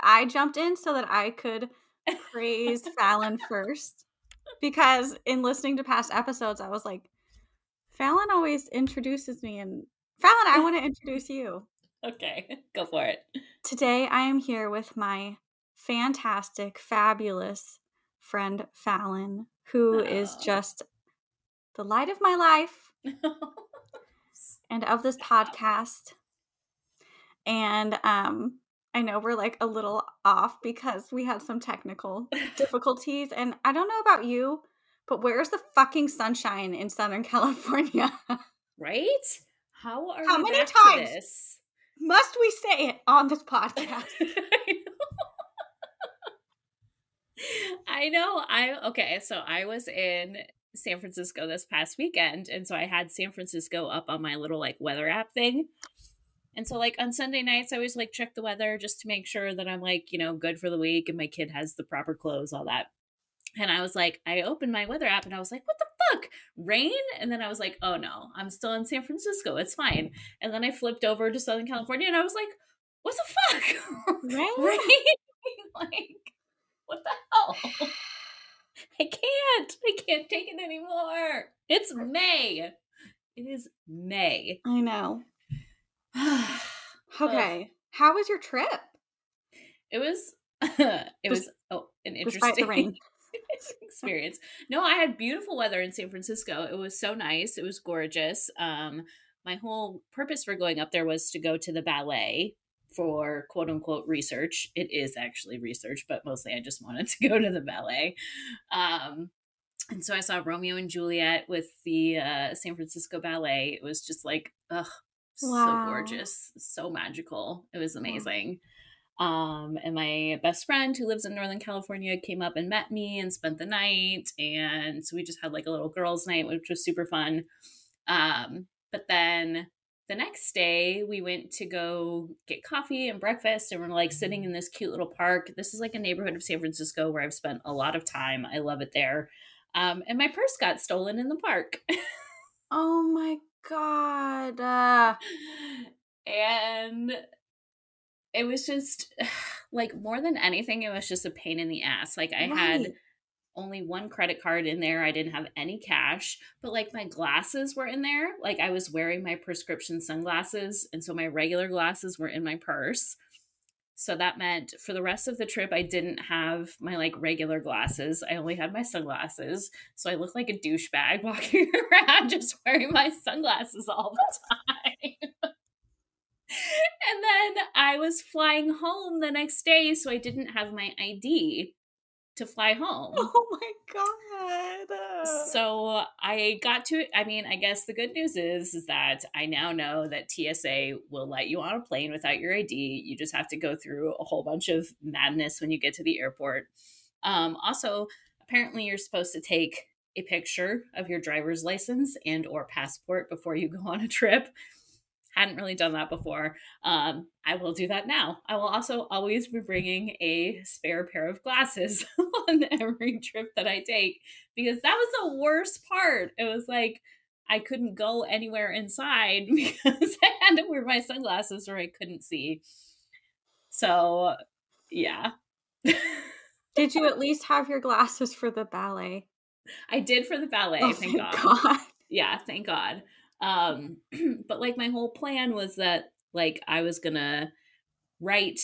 I jumped in so that I could praise Falon first because in listening to past episodes, I was like, Falon always introduces me, and Falon, I want to introduce you. Okay, go for it. Today, I am here with my fantastic, fabulous friend Falon, who oh. is just the light of my life and of this podcast. And um, I know we're like a little off because we had some technical difficulties. And I don't know about you, but where's the fucking sunshine in Southern California? right? How are How many times must we say it on this podcast? I know. I okay. So I was in San Francisco this past weekend, and so I had San Francisco up on my little like weather app thing. And so like on Sunday nights, I always like check the weather just to make sure that I'm like you know good for the week and my kid has the proper clothes, all that. And I was like, I opened my weather app and I was like, what the fuck? Rain? And then I was like, oh no, I'm still in San Francisco. It's fine. And then I flipped over to Southern California and I was like, what the fuck? Rain? Rain? like what the hell? I can't. I can't take it anymore. It's May. It is May. I know. okay. How was your trip? It was it was oh an interesting experience. No, I had beautiful weather in San Francisco. It was so nice. It was gorgeous. Um my whole purpose for going up there was to go to the ballet for quote unquote research. It is actually research, but mostly I just wanted to go to the ballet. Um, and so I saw Romeo and Juliet with the uh, San Francisco Ballet. It was just like, ugh, wow. so gorgeous, so magical. It was amazing. Um, and my best friend who lives in Northern California came up and met me and spent the night. And so we just had like a little girls' night, which was super fun. Um, but then the next day we went to go get coffee and breakfast and we're like sitting in this cute little park this is like a neighborhood of san francisco where i've spent a lot of time i love it there um, and my purse got stolen in the park oh my god uh... and it was just like more than anything it was just a pain in the ass like i right. had only one credit card in there. I didn't have any cash, but like my glasses were in there. Like I was wearing my prescription sunglasses. And so my regular glasses were in my purse. So that meant for the rest of the trip, I didn't have my like regular glasses. I only had my sunglasses. So I looked like a douchebag walking around just wearing my sunglasses all the time. and then I was flying home the next day. So I didn't have my ID to fly home. Oh my god. So I got to I mean, I guess the good news is is that I now know that TSA will let you on a plane without your ID. You just have to go through a whole bunch of madness when you get to the airport. Um, also, apparently you're supposed to take a picture of your driver's license and or passport before you go on a trip hadn't really done that before. Um, I will do that now. I will also always be bringing a spare pair of glasses on every trip that I take because that was the worst part. It was like I couldn't go anywhere inside because I had to wear my sunglasses or I couldn't see. So, yeah. did you at least have your glasses for the ballet? I did for the ballet, oh, thank, thank God. God. Yeah, thank God. Um, but like my whole plan was that like I was gonna write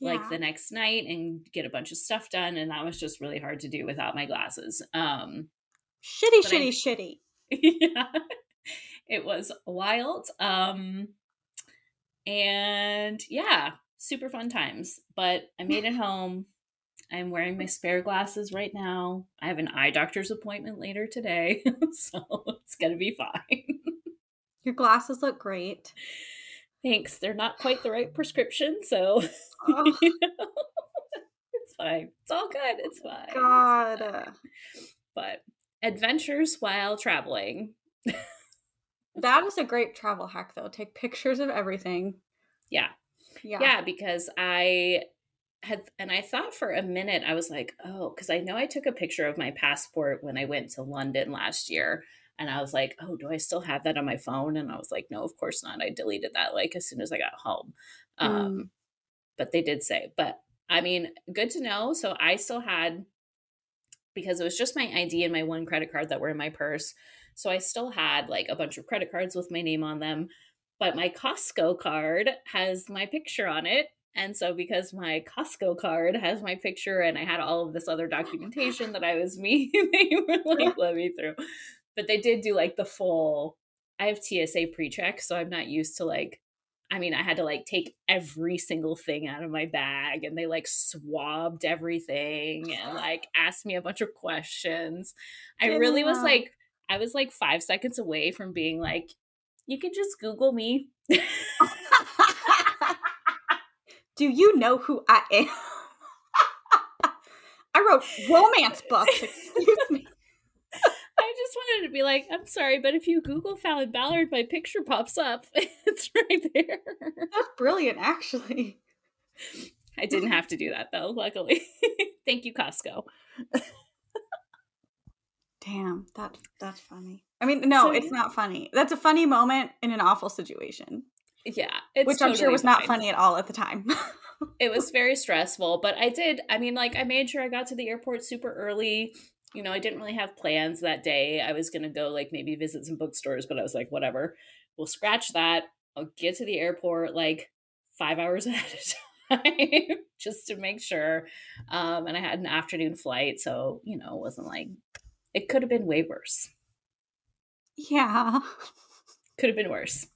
yeah. like the next night and get a bunch of stuff done, and that was just really hard to do without my glasses. Um, shitty, shitty, I, shitty. Yeah, it was wild. Um, and yeah, super fun times. But I made it home. I'm wearing my spare glasses right now. I have an eye doctor's appointment later today, so it's gonna be fine. Your glasses look great. Thanks. They're not quite the right prescription, so oh. you know, it's fine. It's all good. It's oh fine. God. It's fine. But adventures while traveling. that is a great travel hack though. Take pictures of everything. Yeah. Yeah. Yeah, because I had and I thought for a minute I was like, oh, because I know I took a picture of my passport when I went to London last year. And I was like, oh, do I still have that on my phone? And I was like, no, of course not. I deleted that like as soon as I got home. Um, mm. But they did say, but I mean, good to know. So I still had, because it was just my ID and my one credit card that were in my purse. So I still had like a bunch of credit cards with my name on them. But my Costco card has my picture on it. And so, because my Costco card has my picture and I had all of this other documentation that I was me, they were like, let me through. But they did do like the full, I have TSA pre check. So I'm not used to like, I mean, I had to like take every single thing out of my bag and they like swabbed everything and like asked me a bunch of questions. I yeah. really was like, I was like five seconds away from being like, you can just Google me. Do you know who I am? I wrote romance books. Excuse me. I just wanted to be like, I'm sorry, but if you Google Falon Ballard, my picture pops up. it's right there. That's brilliant, actually. I didn't have to do that though, luckily. Thank you, Costco. Damn, that that's funny. I mean, no, so, it's not funny. That's a funny moment in an awful situation. Yeah, which totally I'm sure was fine. not funny at all at the time. it was very stressful, but I did. I mean, like I made sure I got to the airport super early. You know, I didn't really have plans that day. I was gonna go like maybe visit some bookstores, but I was like, whatever. We'll scratch that. I'll get to the airport like five hours ahead of time just to make sure. Um, and I had an afternoon flight, so you know, it wasn't like it could have been way worse. Yeah. Could have been worse.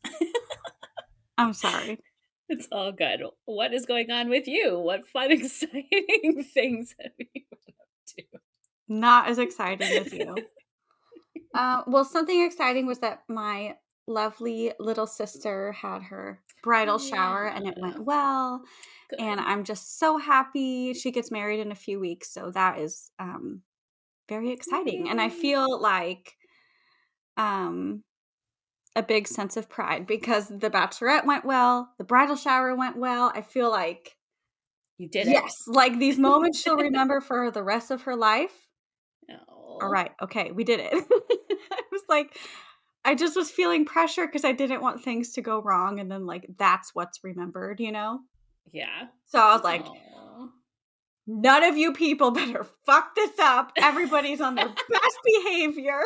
I'm sorry. It's all good. What is going on with you? What fun, exciting things have you been up to? Not as exciting as you. uh, well, something exciting was that my lovely little sister had her bridal yeah. shower and it went well. Good. And I'm just so happy. She gets married in a few weeks. So that is um, very exciting. And I feel like um a big sense of pride because the bachelorette went well, the bridal shower went well. I feel like you did yes, it. like these moments she'll remember for the rest of her life. All right, okay, we did it. I was like, I just was feeling pressure because I didn't want things to go wrong, and then like that's what's remembered, you know? Yeah. So I was like, none of you people better fuck this up. Everybody's on their best behavior.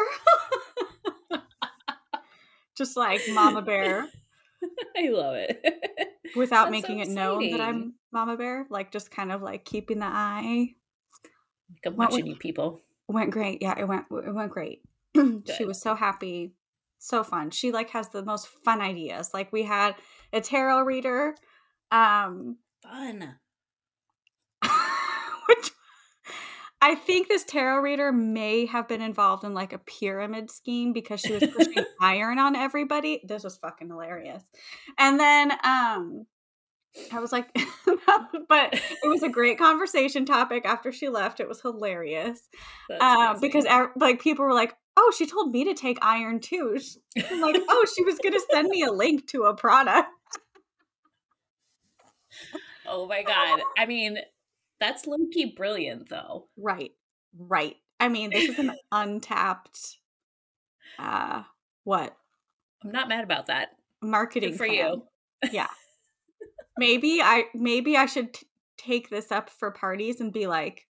Just like Mama Bear. I love it. Without That's making so it known that I'm Mama Bear. Like just kind of like keeping the eye. I'm watching you people. Went great. Yeah, it went it went great. she was so happy. So fun. She like has the most fun ideas. Like we had a tarot reader. Um fun. which I think this tarot reader may have been involved in like a pyramid scheme because she was pushing iron on everybody. This was fucking hilarious. And then um I was like, but it was a great conversation topic after she left. It was hilarious. Um, because like people were like, oh, she told me to take iron too. I'm like, oh, she was going to send me a link to a product. Oh my God. I mean, that's low key brilliant, though. Right. Right. I mean, this is an untapped. Uh, what? I'm not mad about that. Marketing Good for plan. you. Yeah. Maybe I maybe I should t- take this up for parties and be like,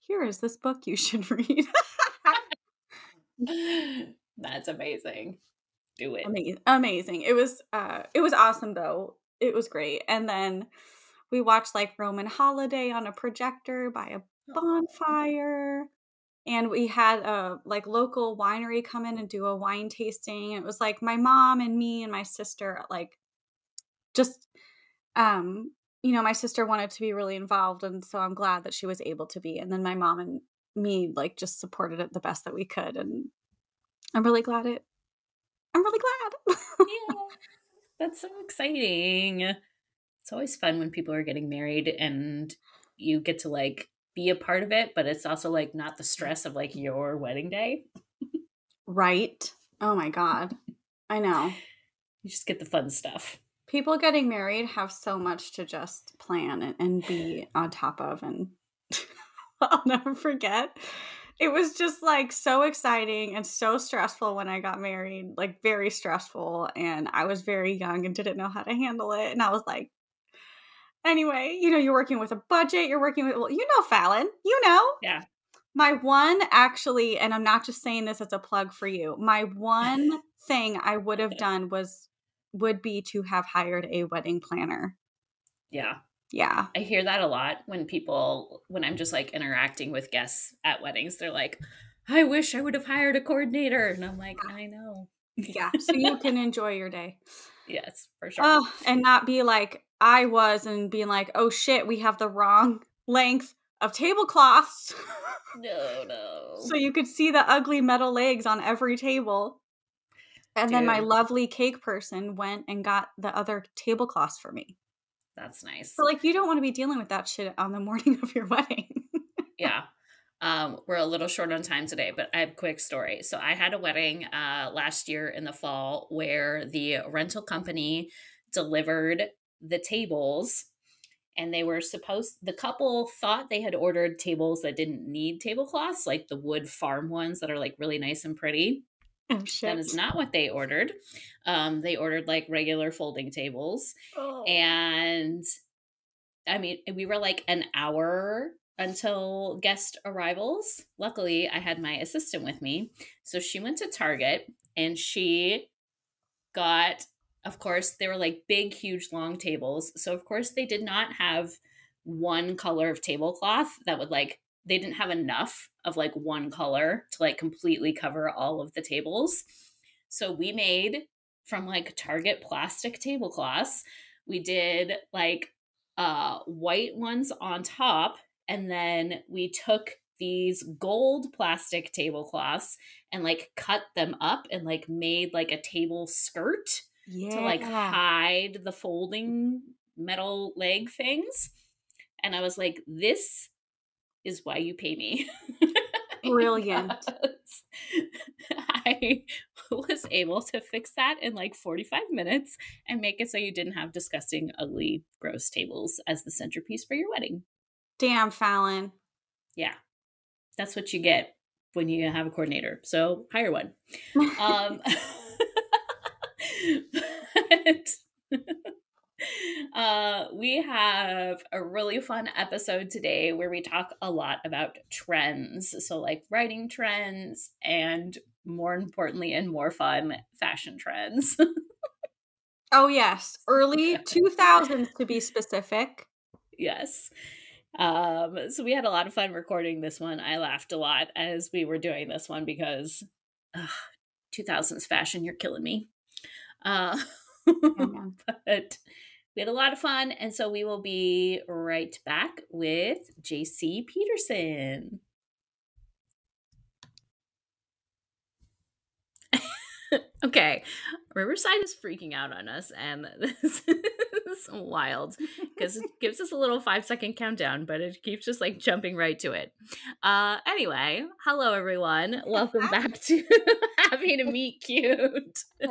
"Here is this book you should read." That's amazing. Do it. Amazing. Amazing. It was uh it was awesome though. It was great. And then we watched like Roman Holiday on a projector by a oh. bonfire. And we had a like local winery come in and do a wine tasting. It was like my mom and me and my sister like just um you know, my sister wanted to be really involved and so I'm glad that she was able to be. And then my mom and me like just supported it the best that we could and I'm really glad it I'm really glad. yeah. That's so exciting it's always fun when people are getting married and you get to like be a part of it, but it's also like not the stress of like your wedding day. right. Oh my God. I know. You just get the fun stuff. People getting married have so much to just plan and, and be on top of. And I'll never forget. it was just like so exciting and so stressful when I got married, like very stressful. And I was very young and didn't know how to handle it. And I was like, anyway, you know, you're working with a budget, you're working with, well, you know, Falon, you know. Yeah. My one actually, and I'm not just saying this as a plug for you, my one thing I would have done was, would be to have hired a wedding planner. Yeah. Yeah. I hear that a lot when people, when I'm just like interacting with guests at weddings, they're like, I wish I would have hired a coordinator. And I'm like, I know. Yeah. So you can enjoy your day. Yes, for sure. Oh, and not be like I was and being like, oh shit, we have the wrong length of tablecloths. no, no. So you could see the ugly metal legs on every table. And Dude. then my lovely cake person went and got the other tablecloths for me. That's nice. So like you don't want to be dealing with that shit on the morning of your wedding. yeah. Um, we're a little short on time today, but I have a quick story. So I had a wedding uh, last year in the fall where the rental company delivered the tables and they were supposed the couple thought they had ordered tables that didn't need tablecloths like the wood farm ones that are like really nice and pretty Oh, shit. That is not what they ordered. Um, they ordered like regular folding tables. Oh. And I mean, we were like an hour until guest arrivals. Luckily, I had my assistant with me. So she went to Target and she got, of course, they were like big, huge, long tables. So, of course, they did not have one color of tablecloth that would like they didn't have enough of like one color to like completely cover all of the tables. So we made from like Target plastic tablecloths. We did like uh white ones on top and then we took these gold plastic tablecloths and like cut them up and like made like a table skirt yeah. to like hide the folding metal leg things. And I was like, this is why you pay me. Brilliant. I was able to fix that in like 45 minutes and make it so you didn't have disgusting, ugly, gross tables as the centerpiece for your wedding. Damn, Falon. Yeah. That's what you get when you have a coordinator. So hire one. um, but uh, we have a really fun episode today where we talk a lot about trends. So, like writing trends and more importantly and more fun, fashion trends. oh, yes. Early 2000s to be specific. Yes. Um, so we had a lot of fun recording this one. I laughed a lot as we were doing this one because ugh, 2000s fashion, you're killing me. Uh, but we had a lot of fun. And so we will be right back with JC Peterson. okay, Riverside is freaking out on us, and this is wild because it gives us a little five second countdown, but it keeps just like jumping right to it. Uh, anyway, hello everyone, welcome back to Happy to Meet Cute.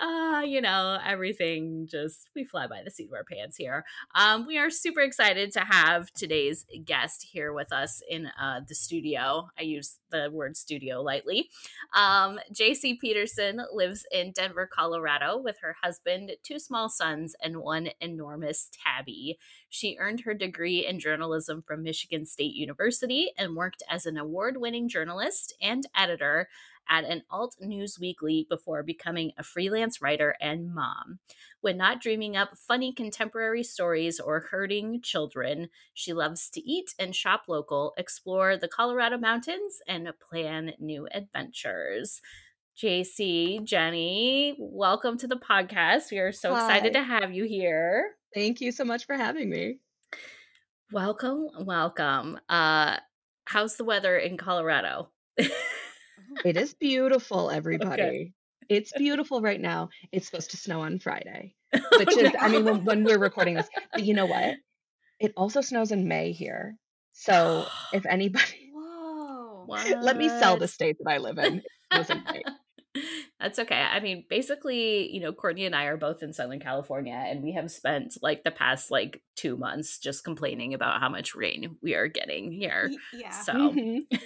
Uh, you know, everything just we fly by the seat of our pants here. Um, we are super excited to have today's guest here with us in uh, the studio. I use the word studio lightly. Um, JC Peterson lives in Denver, Colorado, with her husband, two small sons, and one enormous tabby. She earned her degree in journalism from Michigan State University and worked as an award winning journalist and editor at an alt news weekly before becoming a freelance writer and mom. When not dreaming up funny contemporary stories or hurting children, she loves to eat and shop local, explore the Colorado mountains, and plan new adventures. JC, Jenny, welcome to the podcast. We are so Hi. excited to have you here. Thank you so much for having me. Welcome, welcome. Uh how's the weather in Colorado? it is beautiful, everybody. Okay. It's beautiful right now. It's supposed to snow on Friday, which is, I mean, when, when we're recording this, but you know what? It also snows in May here. So if anybody, Whoa, let me sell the state that I live in. That's okay. I mean, basically, you know, Courtney and I are both in Southern California, and we have spent like the past like two months just complaining about how much rain we are getting here. Yeah. So, mm-hmm.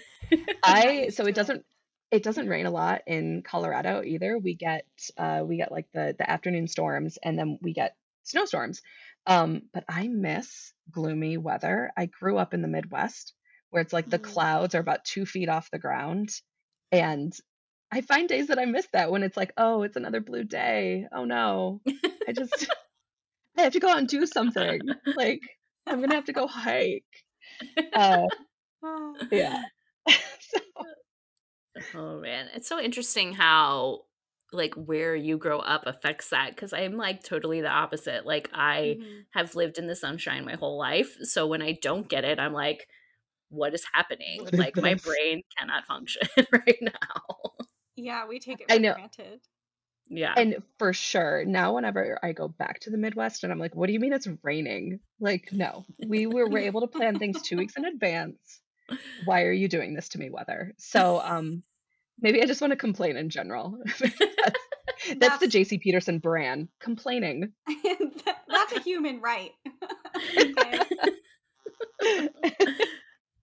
I so it doesn't it doesn't rain a lot in Colorado either. We get uh we get like the the afternoon storms and then we get snowstorms. Um, but I miss gloomy weather. I grew up in the Midwest where it's like the Mhm. clouds are about two feet off the ground. And I find days that I miss that when it's like, oh, it's another blue day. Oh no. I just I have to go out and do something. Like I'm gonna have to go hike. Uh, Ah. yeah. so, Oh man, it's so interesting how like where you grow up affects that because I'm like totally the opposite. Like I Mhm. have lived in the sunshine my whole life, so when I don't get it, I'm like, what is happening? What is like my brain cannot function right now. Yeah, we take it I know. granted. yeah. and for sure, now whenever I go back to the Midwest and I'm like, what do you mean it's raining? Like, no, we were, were able to plan things two weeks in advance. Why are you doing this to me, weather? So, um, maybe I just want to complain in general. that's, that's the JC Peterson brand, complaining. That's a human right.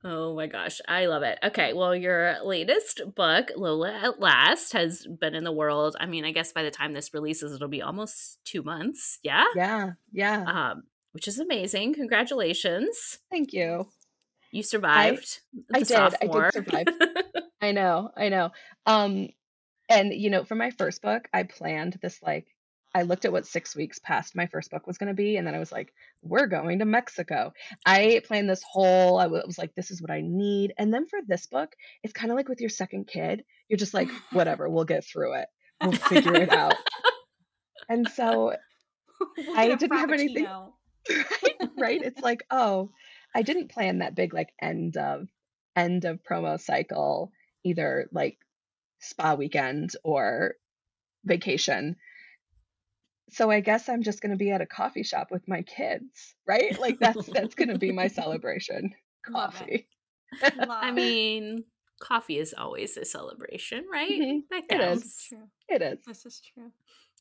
Oh my gosh, I love it. Okay, well, your latest book, Lola at Last, has been in the world. I mean, I guess by the time this releases, it'll be almost two months. Yeah. yeah, yeah. Um, which is amazing. Congratulations. Thank you. You survived. I the did. I did survive. I know, I know. Um, and you know, for my first book, I planned this like I looked at what six weeks past my first book was going to be, and then I was like, "We're going to Mexico." I planned this whole. I was like, "This is what I need." And then for this book, it's kind of like with your second kid. You're just like, "Whatever, we'll get through it. We'll figure it out." And so, We'll I didn't have anything- right. It's like, oh, I didn't plan that big like end of end of promo cycle, either like spa weekend or vacation. So I guess I'm just gonna be at a coffee shop with my kids, right? Like that's that's gonna be my celebration. Coffee. Love I mean, coffee is always a celebration, right? Mhm, That it is. counts. This is true. It is. This is true.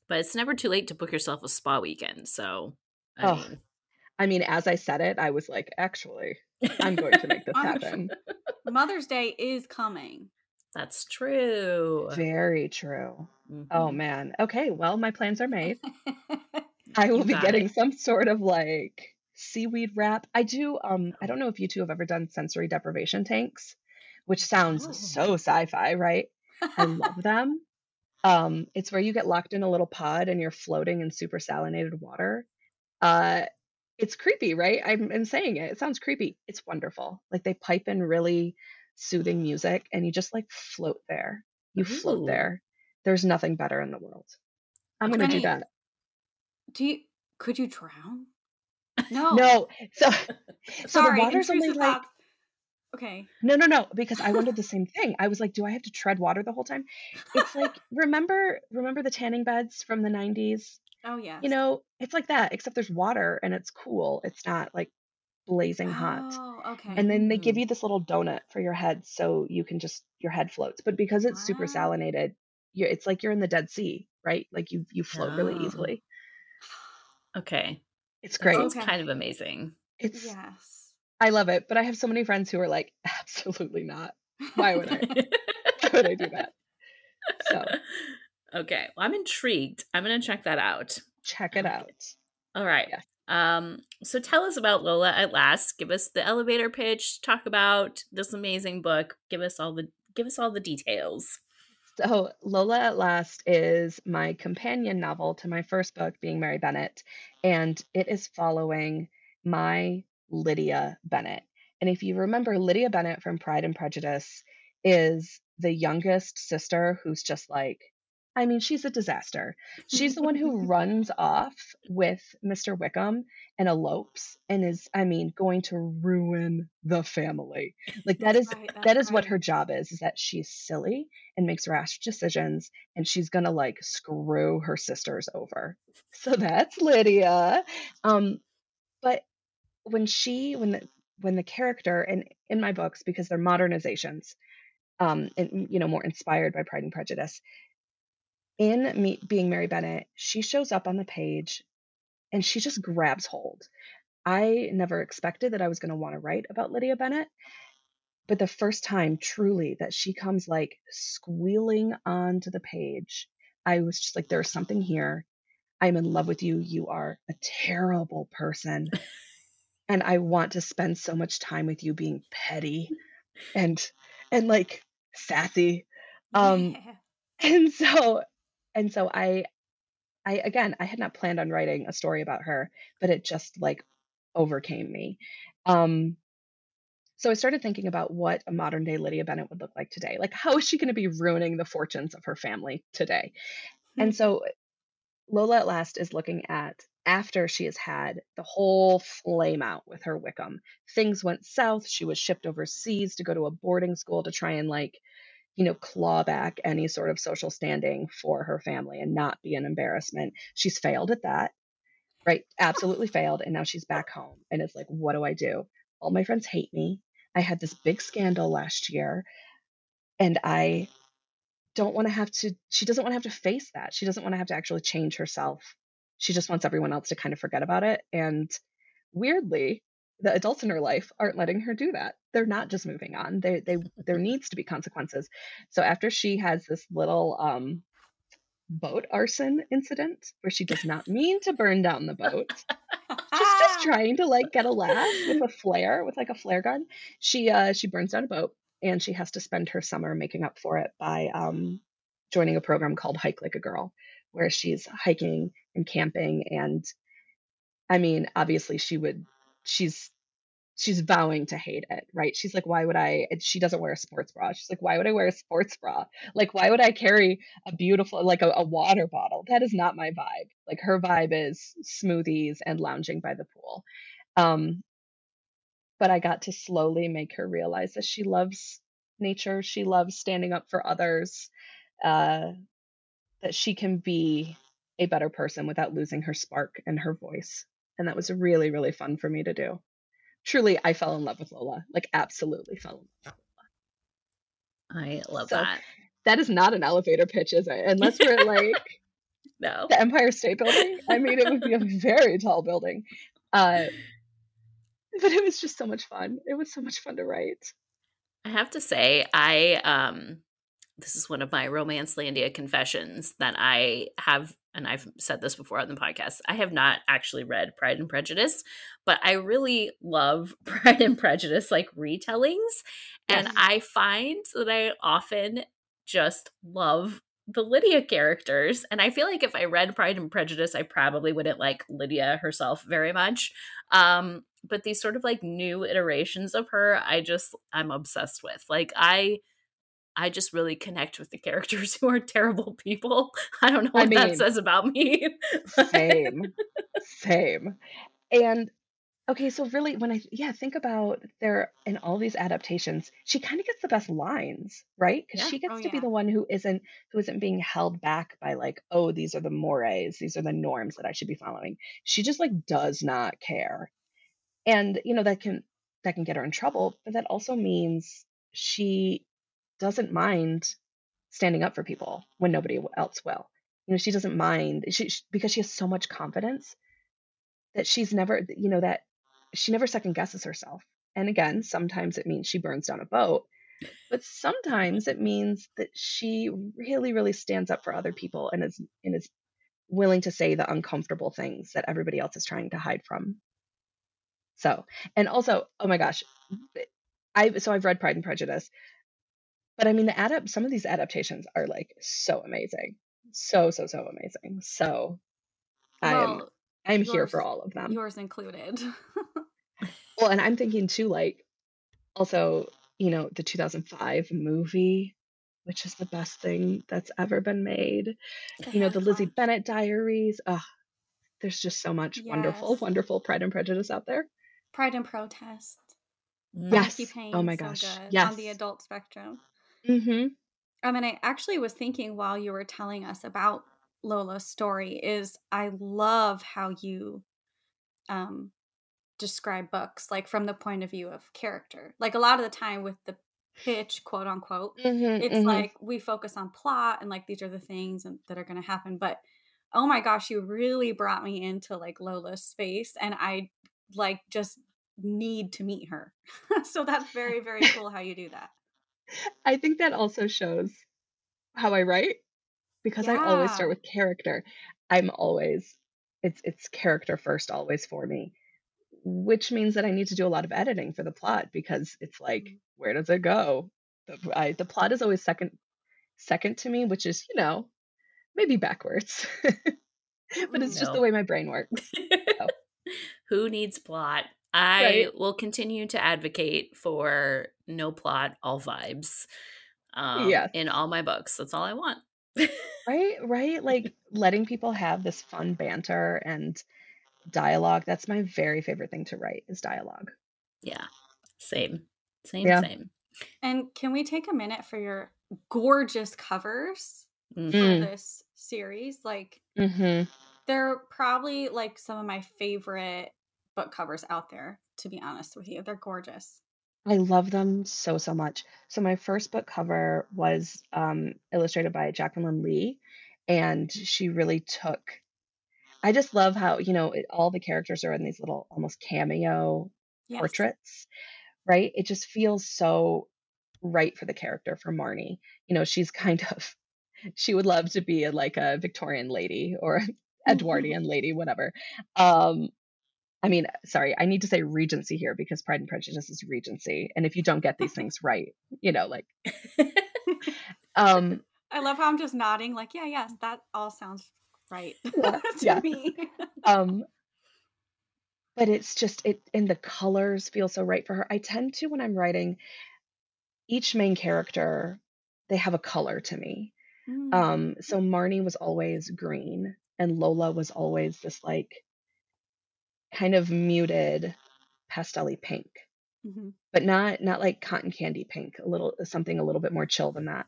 But it's never too late to book yourself a spa weekend. So, I Oh, mean, I mean, as I said it, I was like, actually, I'm going to make this happen. Mother's Day is coming. that's true. Very true. Oh Mhm. man. Okay, well, my plans are made. I will be getting it. some sort of like seaweed wrap. I do um I don't know if you two have ever done sensory deprivation tanks, which sounds Oh. so sci-fi, right? I love them. Um it's where you get locked in a little pod and you're floating in super salinated water. Uh it's creepy, right? I'm, I'm saying it. It sounds creepy. It's wonderful. Like they pipe in really soothing music and you just like float there. You float there. There's nothing better in the world. I'm going to do that. Do you could you drown? No. No. So so Sorry, the water's only like. Okay. no no no because I wondered the same thing. I was like, do I have to tread water the whole time? It's like remember remember the tanning beds from the 90s? Oh yeah. You know, it's like that except there's water and it's cool. It's not like blazing hot. Oh, okay. And then they give Mm. you this little donut for your head so you can just your head floats. But because it's super salinated, you it's like you're in the Dead Sea, right? Like you you float really Oh. easily. Okay. It's great. It's Okay. kind of amazing. It's yes. I love it, but I have so many friends who are like, absolutely not. Why would I? Why would I do that? So okay. Well, I'm intrigued. I'm going to check that out. check it out. All right. Yes. Um, so tell us about Lola at last. Give us the elevator pitch. Talk about this amazing book. Give us all the give us all the details. So Lola at Last is my companion novel to my first book, being Mary Bennet, and it is following my Lydia Bennet. And if you remember, Lydia Bennet from Pride and Prejudice is the youngest sister who's just like, I mean, she's a disaster. She's the one who runs off with Mr. Wickham and elopes and is, I mean, going to ruin the family. Like that that's is right, that is is what her job is, is that she's silly and makes rash decisions and she's gonna like screw her sisters over. So that's Lydia. Um, but when she when the when the character and in my books, because they're modernizations, um, and you know, more inspired by Pride and Prejudice, in me being Mary Bennet, she shows up on the page and she just grabs hold. I never expected that I was going to want to write about Lydia Bennet, but the first time truly that she comes like squealing onto the page, I was just like, there's something here. I'm in love with you. You are a terrible person. and I want to spend so much time with you being petty and and like sassy. Um yeah. and so and so I I again I had not planned on writing a story about her, but it just like overcame me. Um so I started thinking about what a modern day Lydia Bennet would look like today. Like, how is she going to be ruining the fortunes of her family today? And hmm. so Lola at last is looking at after she has had the whole flame out with her Wickham. Things went south. She was shipped overseas to go to a boarding school to try and, like, you know, claw back any sort of social standing for her family and not be an embarrassment. She's failed at that, right? Absolutely failed. And now she's back home and it's like, what do I do? All my friends hate me. I had this big scandal last year and I don't want to have to she doesn't want to have to face that. She doesn't want to have to actually change herself. She just wants everyone else to kind of forget about it and weirdly the adults in her life aren't letting her do that. They're not just moving on. They they there needs to be consequences. So after she has this little um boat arson incident where she does not mean to burn down the boat. She's just trying to like get a laugh with a flare, with like a flare gun. She uh she burns down a boat and she has to spend her summer making up for it by um joining a program called Hike Like a Girl, where she's hiking and camping and I mean, obviously she would she's she's vowing to hate it, right? She's like, why would I? She doesn't wear a sports bra. She's like, why would I wear a sports bra? Like, why would I carry a beautiful, like a, a water bottle? That is not my vibe. Like, her vibe is smoothies and lounging by the pool. Um, but I got to slowly make her realize that she loves nature. She loves standing up for others. Uh, that she can be a better person without losing her spark and her voice. And that was really, really fun for me to do truly I fell in love with Lola. Like absolutely fell in love I love so, that. That is not an elevator pitch, is it? Unless we're like no. the Empire State Building. I mean, it would be a very tall building. Uh, but it was just so much fun. It was so much fun to write. I have to say, I um this is one of my romance landia confessions that I have and I've said this before on the podcast, I have not actually read Pride and Prejudice, but I really love Pride and Prejudice like retellings. Yes. And I find that I often just love the Lydia characters. And I feel like if I read Pride and Prejudice, I probably wouldn't like Lydia herself very much. Um, but these sort of like new iterations of her, I just, I'm obsessed with. Like, I I just really connect with the characters who are terrible people. I don't know what I mean, that says about me. same. Same. And okay, so really when I yeah, think about there in all these adaptations, she kind of gets the best lines, right? Cuz yeah. she gets oh, to yeah. be the one who isn't who isn't being held back by like, oh, these are the mores, these are the norms that I should be following. She just like does not care. And you know that can that can get her in trouble, but that also means she doesn't mind standing up for people when nobody else will. You know, she doesn't mind she, she, because she has so much confidence that she's never, you know, that she never second guesses herself. And again, sometimes it means she burns down a boat, but sometimes it means that she really, really stands up for other people and is and is willing to say the uncomfortable things that everybody else is trying to hide from. So, and also, oh my gosh, I so I've read Pride and Prejudice. But I mean, the adapt some of these adaptations are like so amazing, so so so amazing. So well, I'm I'm yours, here for all of them. Yours included. well, and I'm thinking too, like also you know the 2005 movie which is the best thing that's ever been made. You know, the Lizzie Bennet diaries. Oh, there's just so much yes. wonderful, wonderful Pride and Prejudice out there. Pride and Protest. Yes. oh my gosh. So yes. On the adult spectrum. Mm-hmm. I mean, I actually was thinking while you were telling us about Lola's story is I love how you um describe books like from the point of view of character. Like a lot of the time with the pitch, quote unquote, mm-hmm, it's mm-hmm. like we focus on plot and like these are the things and, that are going to happen. But oh my gosh, you really brought me into like Lola's space, and I like just need to meet her. so that's very, very cool how you do that. I think that also shows how I write because yeah. I always start with character. I'm always it's it's character first always for me, which means that I need to do a lot of editing for the plot because it's like mm. where does it go? The, I, the plot is always second second to me, which is you know maybe backwards, but it's no. just the way my brain works. So. Who needs plot? I right. will continue to advocate for no plot, all vibes. Um, yeah. In all my books, that's all I want. right, right. Like letting people have this fun banter and dialogue. That's my very favorite thing to write is dialogue. Yeah. Same. Same, yeah. same. And can we take a minute for your gorgeous covers mm-hmm. for this series? Like mm-hmm. they're probably like some of my favorite book covers out there, to be honest with you. They're gorgeous. I love them so, so much. So my first book cover was um, illustrated by Jacqueline Lee, and she really took. I just love how you know it, all the characters are in these little almost cameo yes. portraits, right? It just feels so right for the character for Marnie. You know, she's kind of she would love to be a, like a Victorian lady or Edwardian lady, whatever. Um, I mean, sorry, I need to say Regency here because Pride and Prejudice is Regency. And if you don't get these things right, you know, like um I love how I'm just nodding, like, yeah, yes, that all sounds right yeah, to yeah. me. um but it's just it and the colors feel so right for her. I tend to when I'm writing each main character, they have a color to me. Mm. Um, so Marnie was always green and Lola was always this like kind of muted pastelly pink. Mm-hmm. But not not like cotton candy pink, a little something a little bit more chill than that.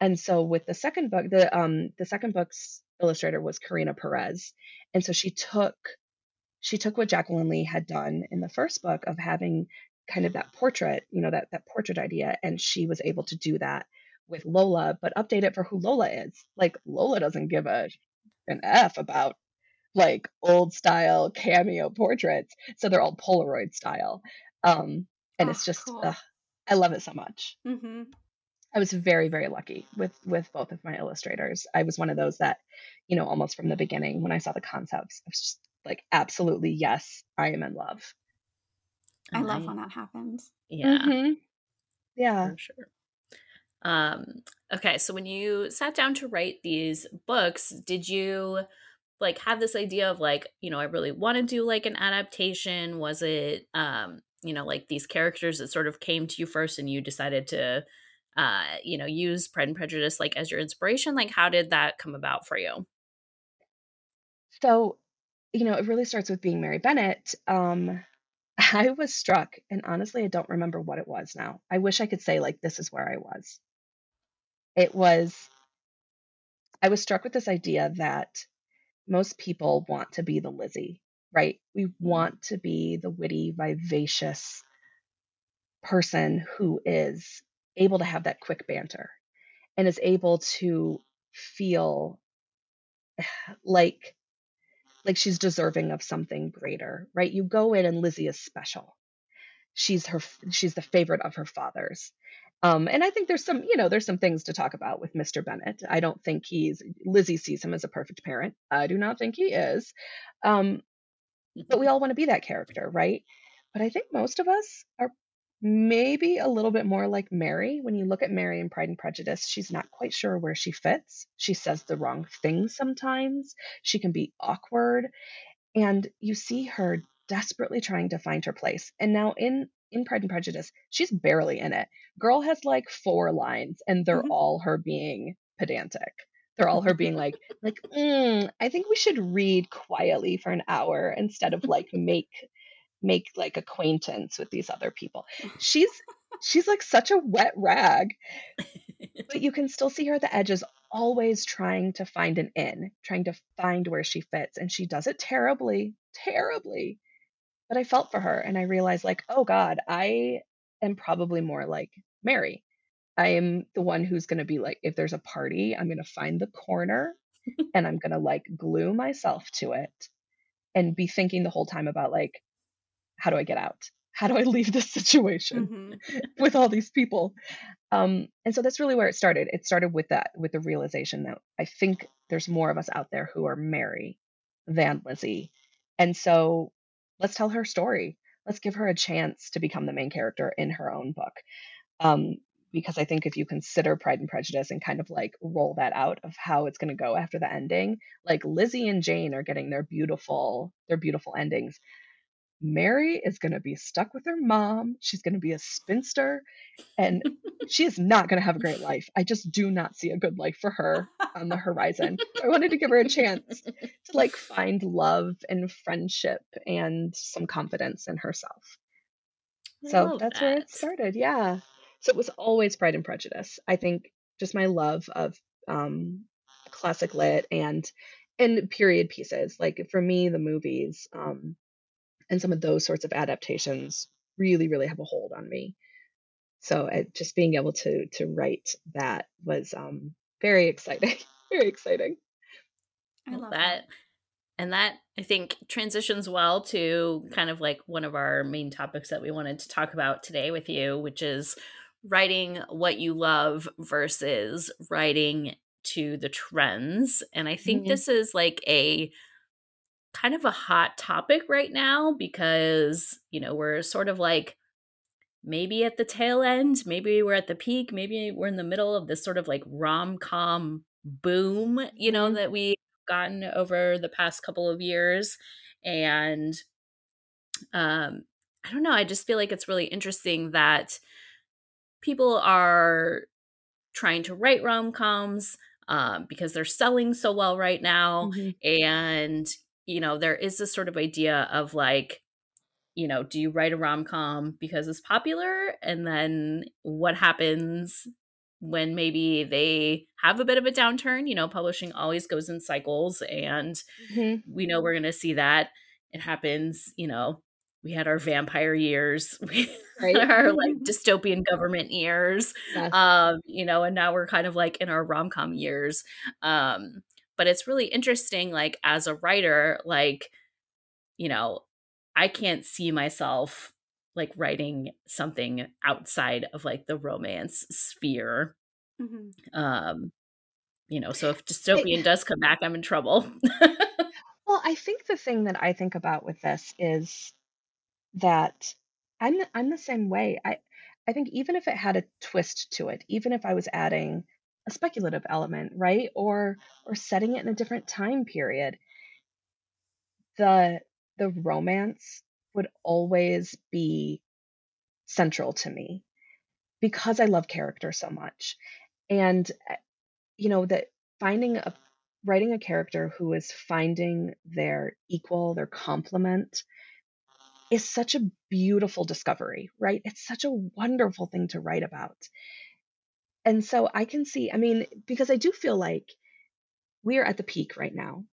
And so with the second book, the um the second book's illustrator was Karina Perez. And so she took she took what Jacqueline Lee had done in the first book of having kind of that portrait, you know, that that portrait idea, and she was able to do that with Lola, but update it for who Lola is. Like Lola doesn't give a an F about like old style cameo portraits. So they're all Polaroid style. Um, and oh, it's just, cool. uh, I love it so much. Mm-hmm. I was very, very lucky with with both of my illustrators. I was one of those that, you know, almost from the beginning when I saw the concepts, I was just like, absolutely, yes, I am in love. I love when that happens. Yeah. Mm-hmm. Yeah. For sure. Um, okay, so when you sat down to write these books, did you like have this idea of like you know i really want to do like an adaptation. Was it um you know like these characters that sort of came to you first and you decided to uh you know use pride and prejudice like as your inspiration? Like how did that come about for you? So you know it really starts with being mary bennet um i was struck and honestly i don't remember what it was now. I wish i could say like this is where i was. It was i was struck with this idea that most people want to be the Lizzie, right? We mm-hmm. want to be the witty, vivacious person who is able to have that quick banter and is able to feel like like she's deserving of something greater, right? You go in and Lizzie is special. She's her she's the favorite of her father's. Um, and I think there's some, you know, there's some things to talk about with Mr. Bennet. I don't think he's Lizzie sees him as a perfect parent. I do not think he is. Um, but we all want to be that character, right? But I think most of us are maybe a little bit more like Mary. When you look at Mary in Pride and Prejudice, she's not quite sure where she fits. She says the wrong things sometimes. She can be awkward. And you see her desperately trying to find her place. And now in in Pride and Prejudice, she's barely in it. Girl has like four lines, and they're mm-hmm. all her being pedantic. They're all her being like, like, mm, I think we should read quietly for an hour instead of like make make like acquaintance with these other people. She's she's like such a wet rag. but you can still see her at the edges always trying to find an in, trying to find where she fits and she does it terribly, terribly. But I felt for her and I realized, like, oh God, I am probably more like Mary. I am the one who's going to be like, if there's a party, I'm going to find the corner and I'm going to like glue myself to it and be thinking the whole time about like, how do I get out? How do I leave this situation mm-hmm. with all these people? Um, and so that's really where it started. It started with that, with the realization that I think there's more of us out there who are Mary than Lizzie. And so let's tell her story. Let's give her a chance to become the main character in her own book. Um, because I think if you consider Pride and Prejudice and kind of like roll that out of how it's going to go after the ending, like Lizzie and Jane are getting their beautiful their beautiful endings. Mary is going to be stuck with her mom. She's going to be a spinster and she is not going to have a great life. I just do not see a good life for her on the horizon. I wanted to give her a chance to like find love and friendship and some confidence in herself. so that's that. where it started. Yeah. So it was always Pride and Prejudice. I think just my love of um, classic lit and and period pieces. Like for me, the movies um, and some of those sorts of adaptations really, really have a hold on me. So just being able to to write that was um, very exciting. very exciting. I love that. that. And that I think transitions well to kind of like one of our main topics that we wanted to talk about today with you, which is writing what you love versus writing to the trends. And I think mm-hmm. this is like a kind of a hot topic right now because, you know, we're sort of like maybe at the tail end, maybe we're at the peak, maybe we're in the middle of this sort of like rom com boom, you know, mm-hmm. that we've gotten over the past couple of years. And um, I don't know, I just feel like it's really interesting that people are trying to write rom coms um, because they're selling so well right now. Mm-hmm. And, you know, there is this sort of idea of like, you know, do you write a rom com because it's popular? And then what happens when maybe they have a bit of a downturn? You know, publishing always goes in cycles, and mm-hmm. we know we're going to see that. It happens, you know, we had our vampire years we right. our like dystopian government years yes. um you know and now we're kind of like in our rom-com years um but it's really interesting like as a writer like you know i can't see myself like writing something outside of like the romance sphere mm-hmm. um you know so if dystopian does come back i'm in trouble well i think the thing that i think about with this is that I'm I'm the same way. I I think even if it had a twist to it, even if I was adding a speculative element, right? Or or setting it in a different time period, the the romance would always be central to me because I love character so much. And eh, you know that finding a writing a character who is finding their equal, their complement is such a beautiful discovery, right? It's such a wonderful thing to write about. And so I can see, I mean, because I do feel like we are at the peak right now.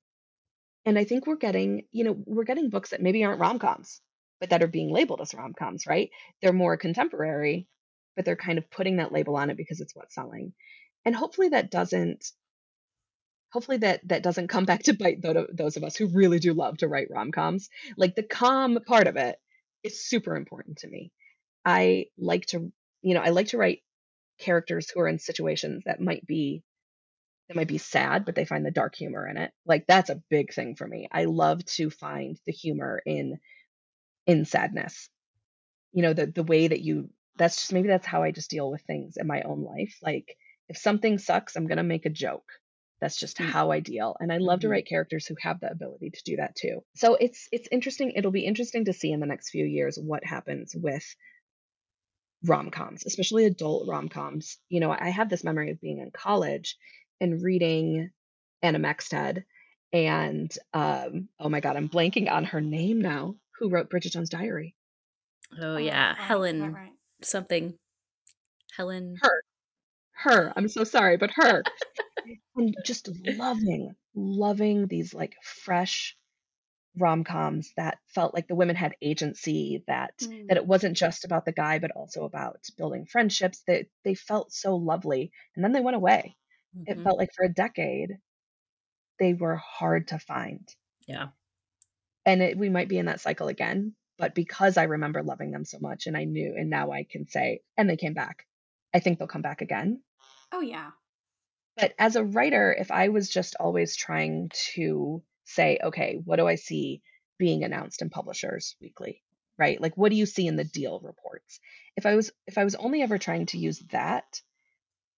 And I think we're getting, you know, we're getting books that maybe aren't rom coms, but that are being labeled as rom coms, right? They're more contemporary, but they're kind of putting that label on it because it's what's selling. And hopefully that doesn't hopefully that that doesn't come back to bite those of us who really do love to write rom-coms like the calm part of it is super important to me i like to you know i like to write characters who are in situations that might be that might be sad but they find the dark humor in it like that's a big thing for me i love to find the humor in in sadness you know the the way that you that's just maybe that's how i just deal with things in my own life like if something sucks i'm going to make a joke that's just mm. how I deal. And I love mm-hmm. to write characters who have the ability to do that too. So it's it's interesting. It'll be interesting to see in the next few years what happens with rom-coms, especially adult rom-coms. You know, I have this memory of being in college and reading Anna Maxted and um oh my god, I'm blanking on her name now. Who wrote Bridget Jones' Diary? Oh, oh yeah, oh, Helen right. something. Helen. Her. Her. I'm so sorry, but her. and just loving, loving these like fresh rom-coms that felt like the women had agency that mm. that it wasn't just about the guy but also about building friendships that they, they felt so lovely and then they went away mm-hmm. it felt like for a decade they were hard to find yeah and it, we might be in that cycle again but because I remember loving them so much and I knew, and now I can say, and they came back, I think they'll come back again. Oh, yeah. But as a writer, if I was just always trying to say, okay, what do I see being announced in Publishers Weekly? Right? Like what do you see in the deal reports? If I was if I was only ever trying to use that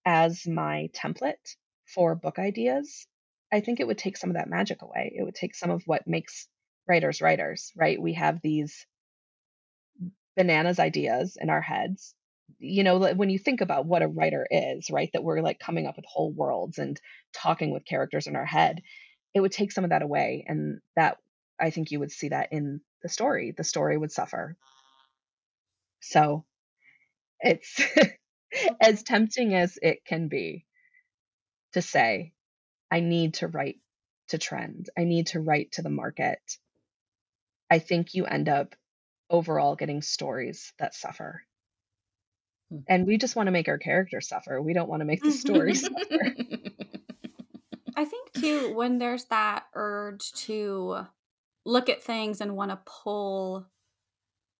as my template for book ideas, I think it would take some of that magic away. It would take some of what makes writers writers, right? We have these bananas ideas in our heads. You know, when you think about what a writer is, right? That we're like coming up with whole worlds and talking with characters in our head. It would take some of that away. And that, I think you would see that in the story. The story would suffer. So it's as tempting as it can be to say, I need to write to trend. I need to write to the market. I think you end up overall getting stories that suffer. Hmm. And we just want to make our characters suffer. We don't want to make the stories suffer. I think too when there's that urge to look at things and want to pull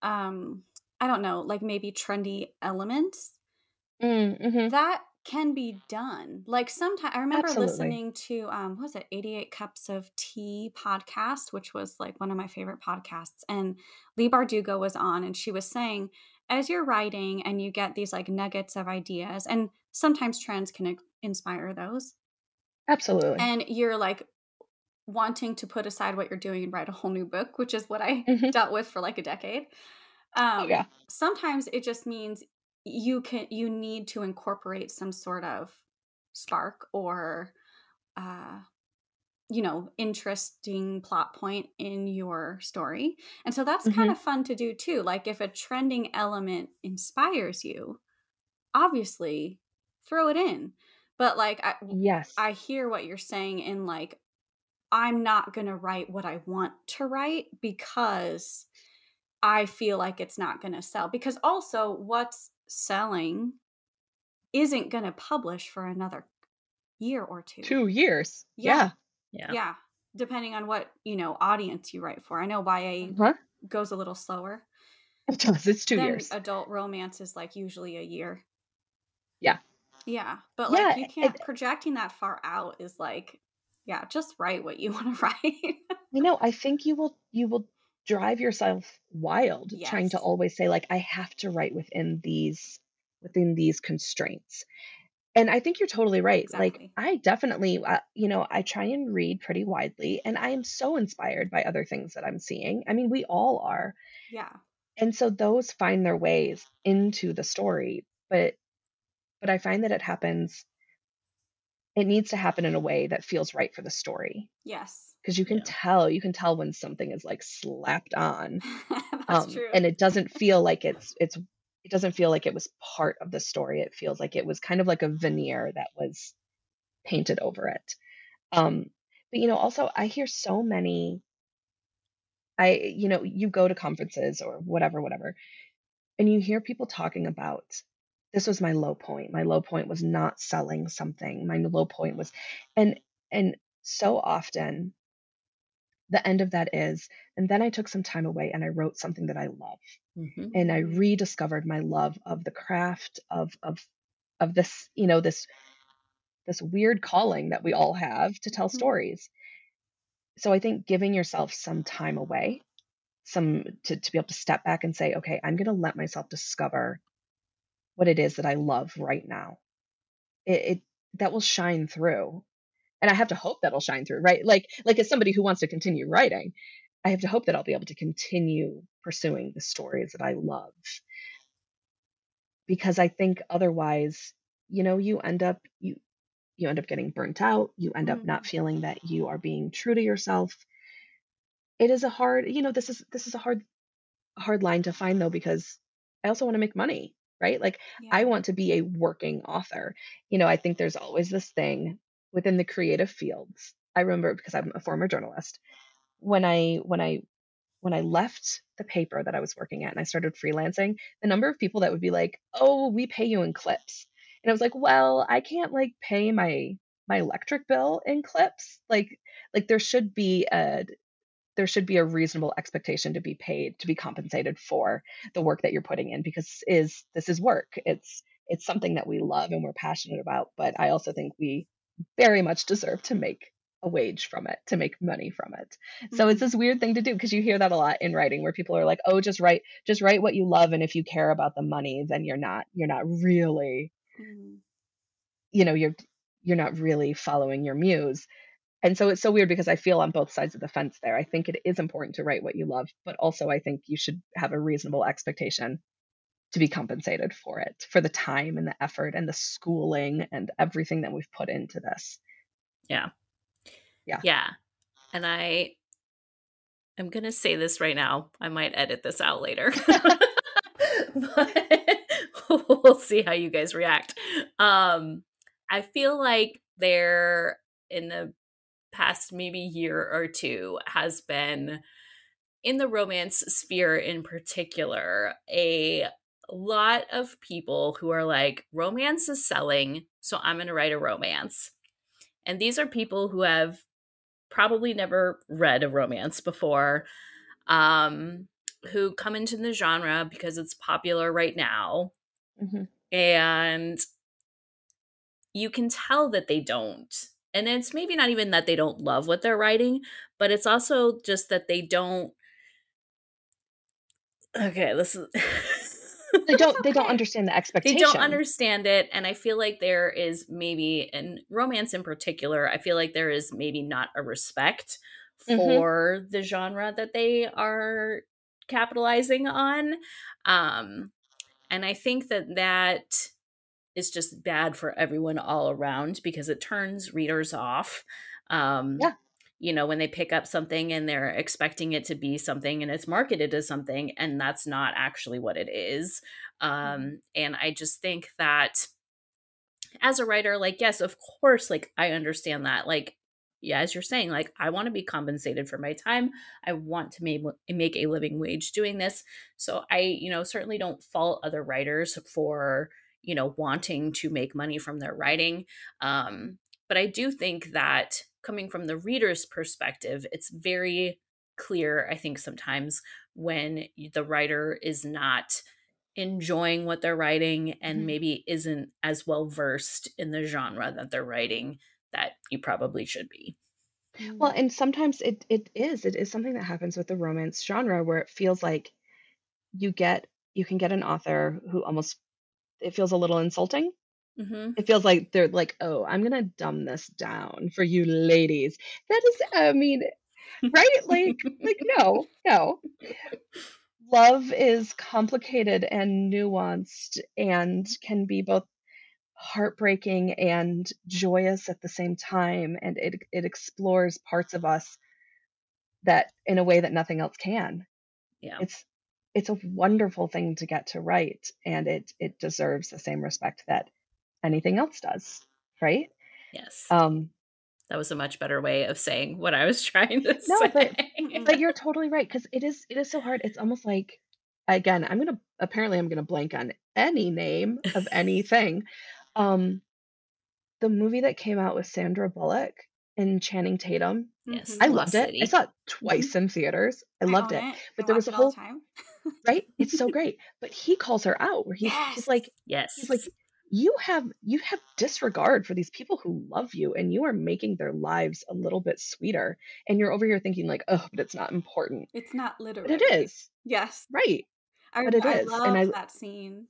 um I don't know, like maybe trendy elements. Mm, mm-hmm. That can be done. Like sometimes I remember Absolutely. listening to um what was it 88 Cups of Tea podcast, which was like one of my favorite podcasts. And Leigh Bardugo was on and she was saying, as you're writing and you get these like nuggets of ideas, and sometimes trends can inspire those. Absolutely. And you're like wanting to put aside what you're doing and write a whole new book, which is what I mm-hmm. dealt with for like a decade. Oh, um, oh, yeah. Sometimes it just means you can you need to incorporate some sort of spark or uh you know interesting plot point in your story and so that's mm-hmm. kind of fun to do too like if a trending element inspires you obviously throw it in but like I, yes i hear what you're saying in like i'm not going to write what i want to write because i feel like it's not going to sell because also what's selling isn't going to publish for another year or two. Two years. Yeah. Yeah. Yeah. Depending on what, you know, audience you write for. I know YA huh? goes a little slower. It does. It's two years. Adult romance is like usually a year. Yeah. Yeah. But like yeah, you can't, it, projecting that far out is like, yeah, just write what you want to write. you know, I think you will, you will drive yourself wild yes. trying to always say like i have to write within these within these constraints and i think you're totally right exactly. like i definitely uh, you know i try and read pretty widely and i am so inspired by other things that i'm seeing i mean we all are yeah and so those find their ways into the story but but i find that it happens it needs to happen in a way that feels right for the story yes because you can yeah. tell you can tell when something is like slapped on um, true. and it doesn't feel like it's it's it doesn't feel like it was part of the story it feels like it was kind of like a veneer that was painted over it um but you know also i hear so many i you know you go to conferences or whatever whatever and you hear people talking about this was my low point my low point was not selling something my low point was and and so often the end of that is and then i took some time away and i wrote something that i love mm-hmm. and i rediscovered my love of the craft of of of this you know this this weird calling that we all have to tell mm-hmm. stories so i think giving yourself some time away some to, to be able to step back and say okay i'm going to let myself discover what it is that i love right now. It, it that will shine through. And i have to hope that'll shine through right? Like like as somebody who wants to continue writing i have to hope that i'll be able to continue pursuing the stories that i love. Because i think otherwise you know you end up you you end up getting burnt out you end mm. up not feeling that you are being true to yourself. It is a hard you know this is this is a hard hard line to find though because i also want to make money right like yeah. i want to be a working author you know i think there's always this thing within the creative fields. I remember because I'm a former journalist. When I when I when I left the paper that I was working at and I started freelancing, the number of people that would be like, "Oh, we pay you in clips." And I was like, "Well, I can't like pay my my electric bill in clips. Like like there should be a there should be a reasonable expectation to be paid to be compensated for the work that you're putting in because is this is work it's it's something that we love and we're passionate about but i also think we very much deserve to make a wage from it to make money from it mm-hmm. so it's mm-hmm. this weird thing to do because you hear that a lot in writing where people are like oh just write just write what you love and if you care about the money then you're not you're not really mm-hmm. you know you're you're not really following your muse and so it's so weird because I feel on both sides of the fence there. I think it is important to write what you love, but also I think you should have a reasonable expectation to be compensated for it, for the time and the effort and the schooling and everything that we've put into this. Yeah. Yeah. Yeah. And I I'm going to say this right now. I might edit this out later. but we'll see how you guys react. Um I feel like there in the past maybe year or two has been in the romance sphere in particular a lot of people who are like romance is selling so i'm going to write a romance and these are people who have probably never read a romance before um who come into the genre because it's popular right now mm-hmm. and you can tell that they don't and it's maybe not even that they don't love what they're writing but it's also just that they don't okay this is they don't they don't understand the expectation they don't understand it and i feel like there is maybe in romance in particular i feel like there is maybe not a respect mm-hmm. for mm-hmm. the genre that they are capitalizing on um and i think that that is just bad for everyone all around because it turns readers off. Um, yeah. You know, when they pick up something and they're expecting it to be something and it's marketed as something, and that's not actually what it is. Mm-hmm. Um, and I just think that as a writer, like, yes, of course, like, I understand that. Like, yeah, as you're saying, like, I want to be compensated for my time. I want to make, make a living wage doing this. So I, you know, certainly don't fault other writers for you know wanting to make money from their writing um, but i do think that coming from the reader's perspective it's very clear i think sometimes when the writer is not enjoying what they're writing and mm-hmm. maybe isn't as well versed in the genre that they're writing that you probably should be well and sometimes it it is it is something that happens with the romance genre where it feels like you get you can get an author who almost it feels a little insulting. Mm-hmm. It feels like they're like, oh, I'm gonna dumb this down for you ladies. That is, I mean, right? Like, like no, no. Love is complicated and nuanced and can be both heartbreaking and joyous at the same time, and it it explores parts of us that in a way that nothing else can. Yeah, it's it's a wonderful thing to get to write and it it deserves the same respect that anything else does right yes um that was a much better way of saying what i was trying to no, say but, but you're totally right because it is it is so hard it's almost like again i'm gonna apparently i'm gonna blank on any name of anything um the movie that came out with sandra bullock and Channing Tatum. Yes, I loved it. I saw it mm-hmm. twice in theaters. I, I loved it. it. But I there was a whole time. Right. It's so great. But he calls her out where he's, yes. he's like, yes, he's like, you have you have disregard for these people who love you, and you are making their lives a little bit sweeter. And you're over here thinking like, oh, but it's not important. It's not literally. But it is. Yes. Right. I, but it I is. love and I, that scene.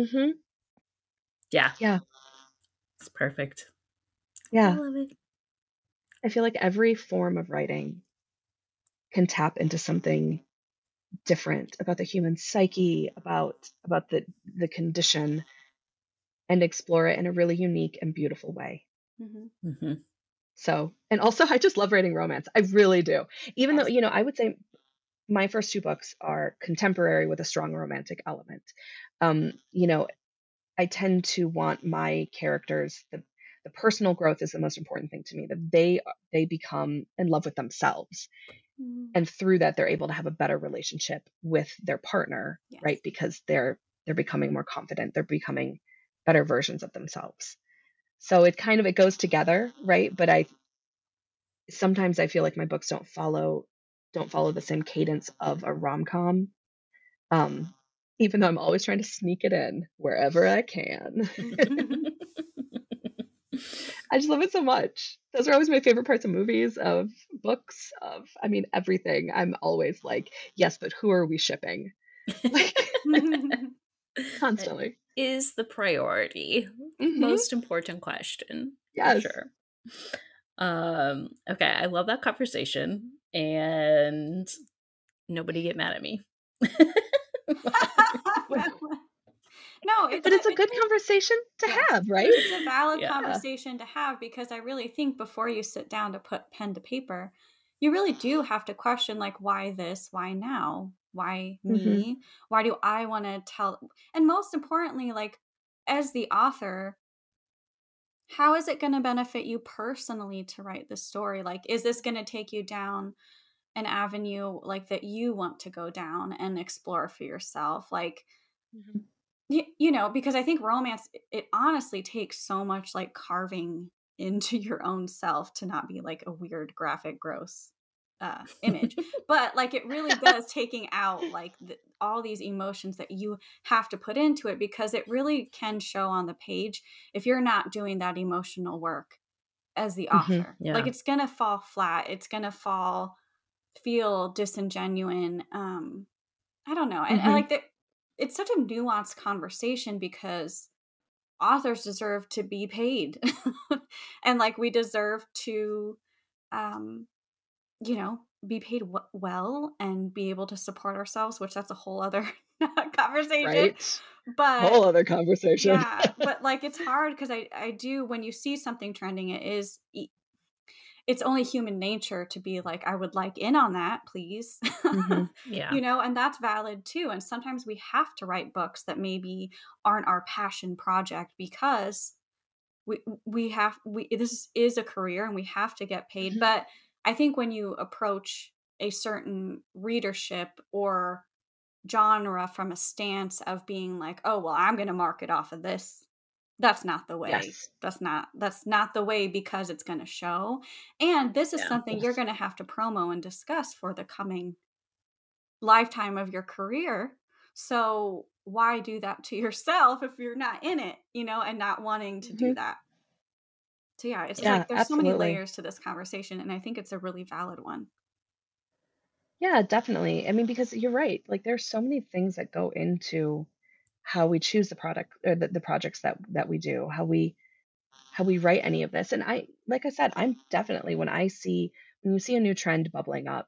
Mm-hmm. Yeah. Yeah. It's perfect. Yeah. I love it. I feel like every form of writing can tap into something different about the human psyche, about about the the condition, and explore it in a really unique and beautiful way. Mm-hmm. Mm-hmm. So, and also, I just love writing romance. I really do. Even yes. though you know, I would say my first two books are contemporary with a strong romantic element. Um, you know, I tend to want my characters, the the personal growth is the most important thing to me that they they become in love with themselves mm-hmm. and through that they're able to have a better relationship with their partner yes. right because they're they're becoming more confident they're becoming better versions of themselves so it kind of it goes together right but i sometimes i feel like my books don't follow don't follow the same cadence of a rom-com. Um, even though I'm always trying to sneak it in wherever I can. I just love it so much. Those are always my favorite parts of movies, of books, of I mean everything. I'm always like, yes, but who are we shipping? Like, constantly. Is the priority. Mm-hmm. Most important question. Yes. Sure. Um, okay, I love that conversation and nobody get mad at me. no, it's but it's a, good conversation to have, right? It's a valid yeah. conversation to have because I really think before you sit down to put pen to paper, you really do have to question like why this, why now, why me, mm-hmm. why do I want to tell, and most importantly, like as the author, how is it going to benefit you personally to write this story? Like, is this going to take you down an avenue like that you want to go down and explore for yourself? Like, mm-hmm. You, you know, because I think romance, it honestly takes so much like carving into your own self to not be like a weird, graphic, gross uh, image but like it really does taking out like the, all these emotions that you have to put into it because it really can show on the page if you're not doing that emotional work as the mm-hmm, author mm-hmm, yeah. like it's gonna fall flat it's gonna fall feel disingenuine um i don't know and, mm-hmm. and like the, it's such a nuanced conversation because authors deserve to be paid and like we deserve to um you know, be paid w- well and be able to support ourselves, which that's a whole other conversation. Right. But whole other conversation. yeah, but like it's hard because I I do when you see something trending, it is it's only human nature to be like I would like in on that, please. Mm-hmm. Yeah. you know, and that's valid too. And sometimes we have to write books that maybe aren't our passion project because we we have we this is a career and we have to get paid, mm-hmm. but I think when you approach a certain readership or genre from a stance of being like, oh, well, I'm going to market off of this. That's not the way. Yes. That's not that's not the way because it's going to show. And this is yeah. something you're going to have to promo and discuss for the coming lifetime of your career. So why do that to yourself if you're not in it, you know, and not wanting to mm-hmm. do that? So yeah, it's yeah, like there's absolutely. so many layers to this conversation, and I think it's a really valid one. Yeah, definitely. I mean, because you're right. Like, there's so many things that go into how we choose the product or the, the projects that that we do, how we how we write any of this. And I, like I said, I'm definitely when I see when you see a new trend bubbling up,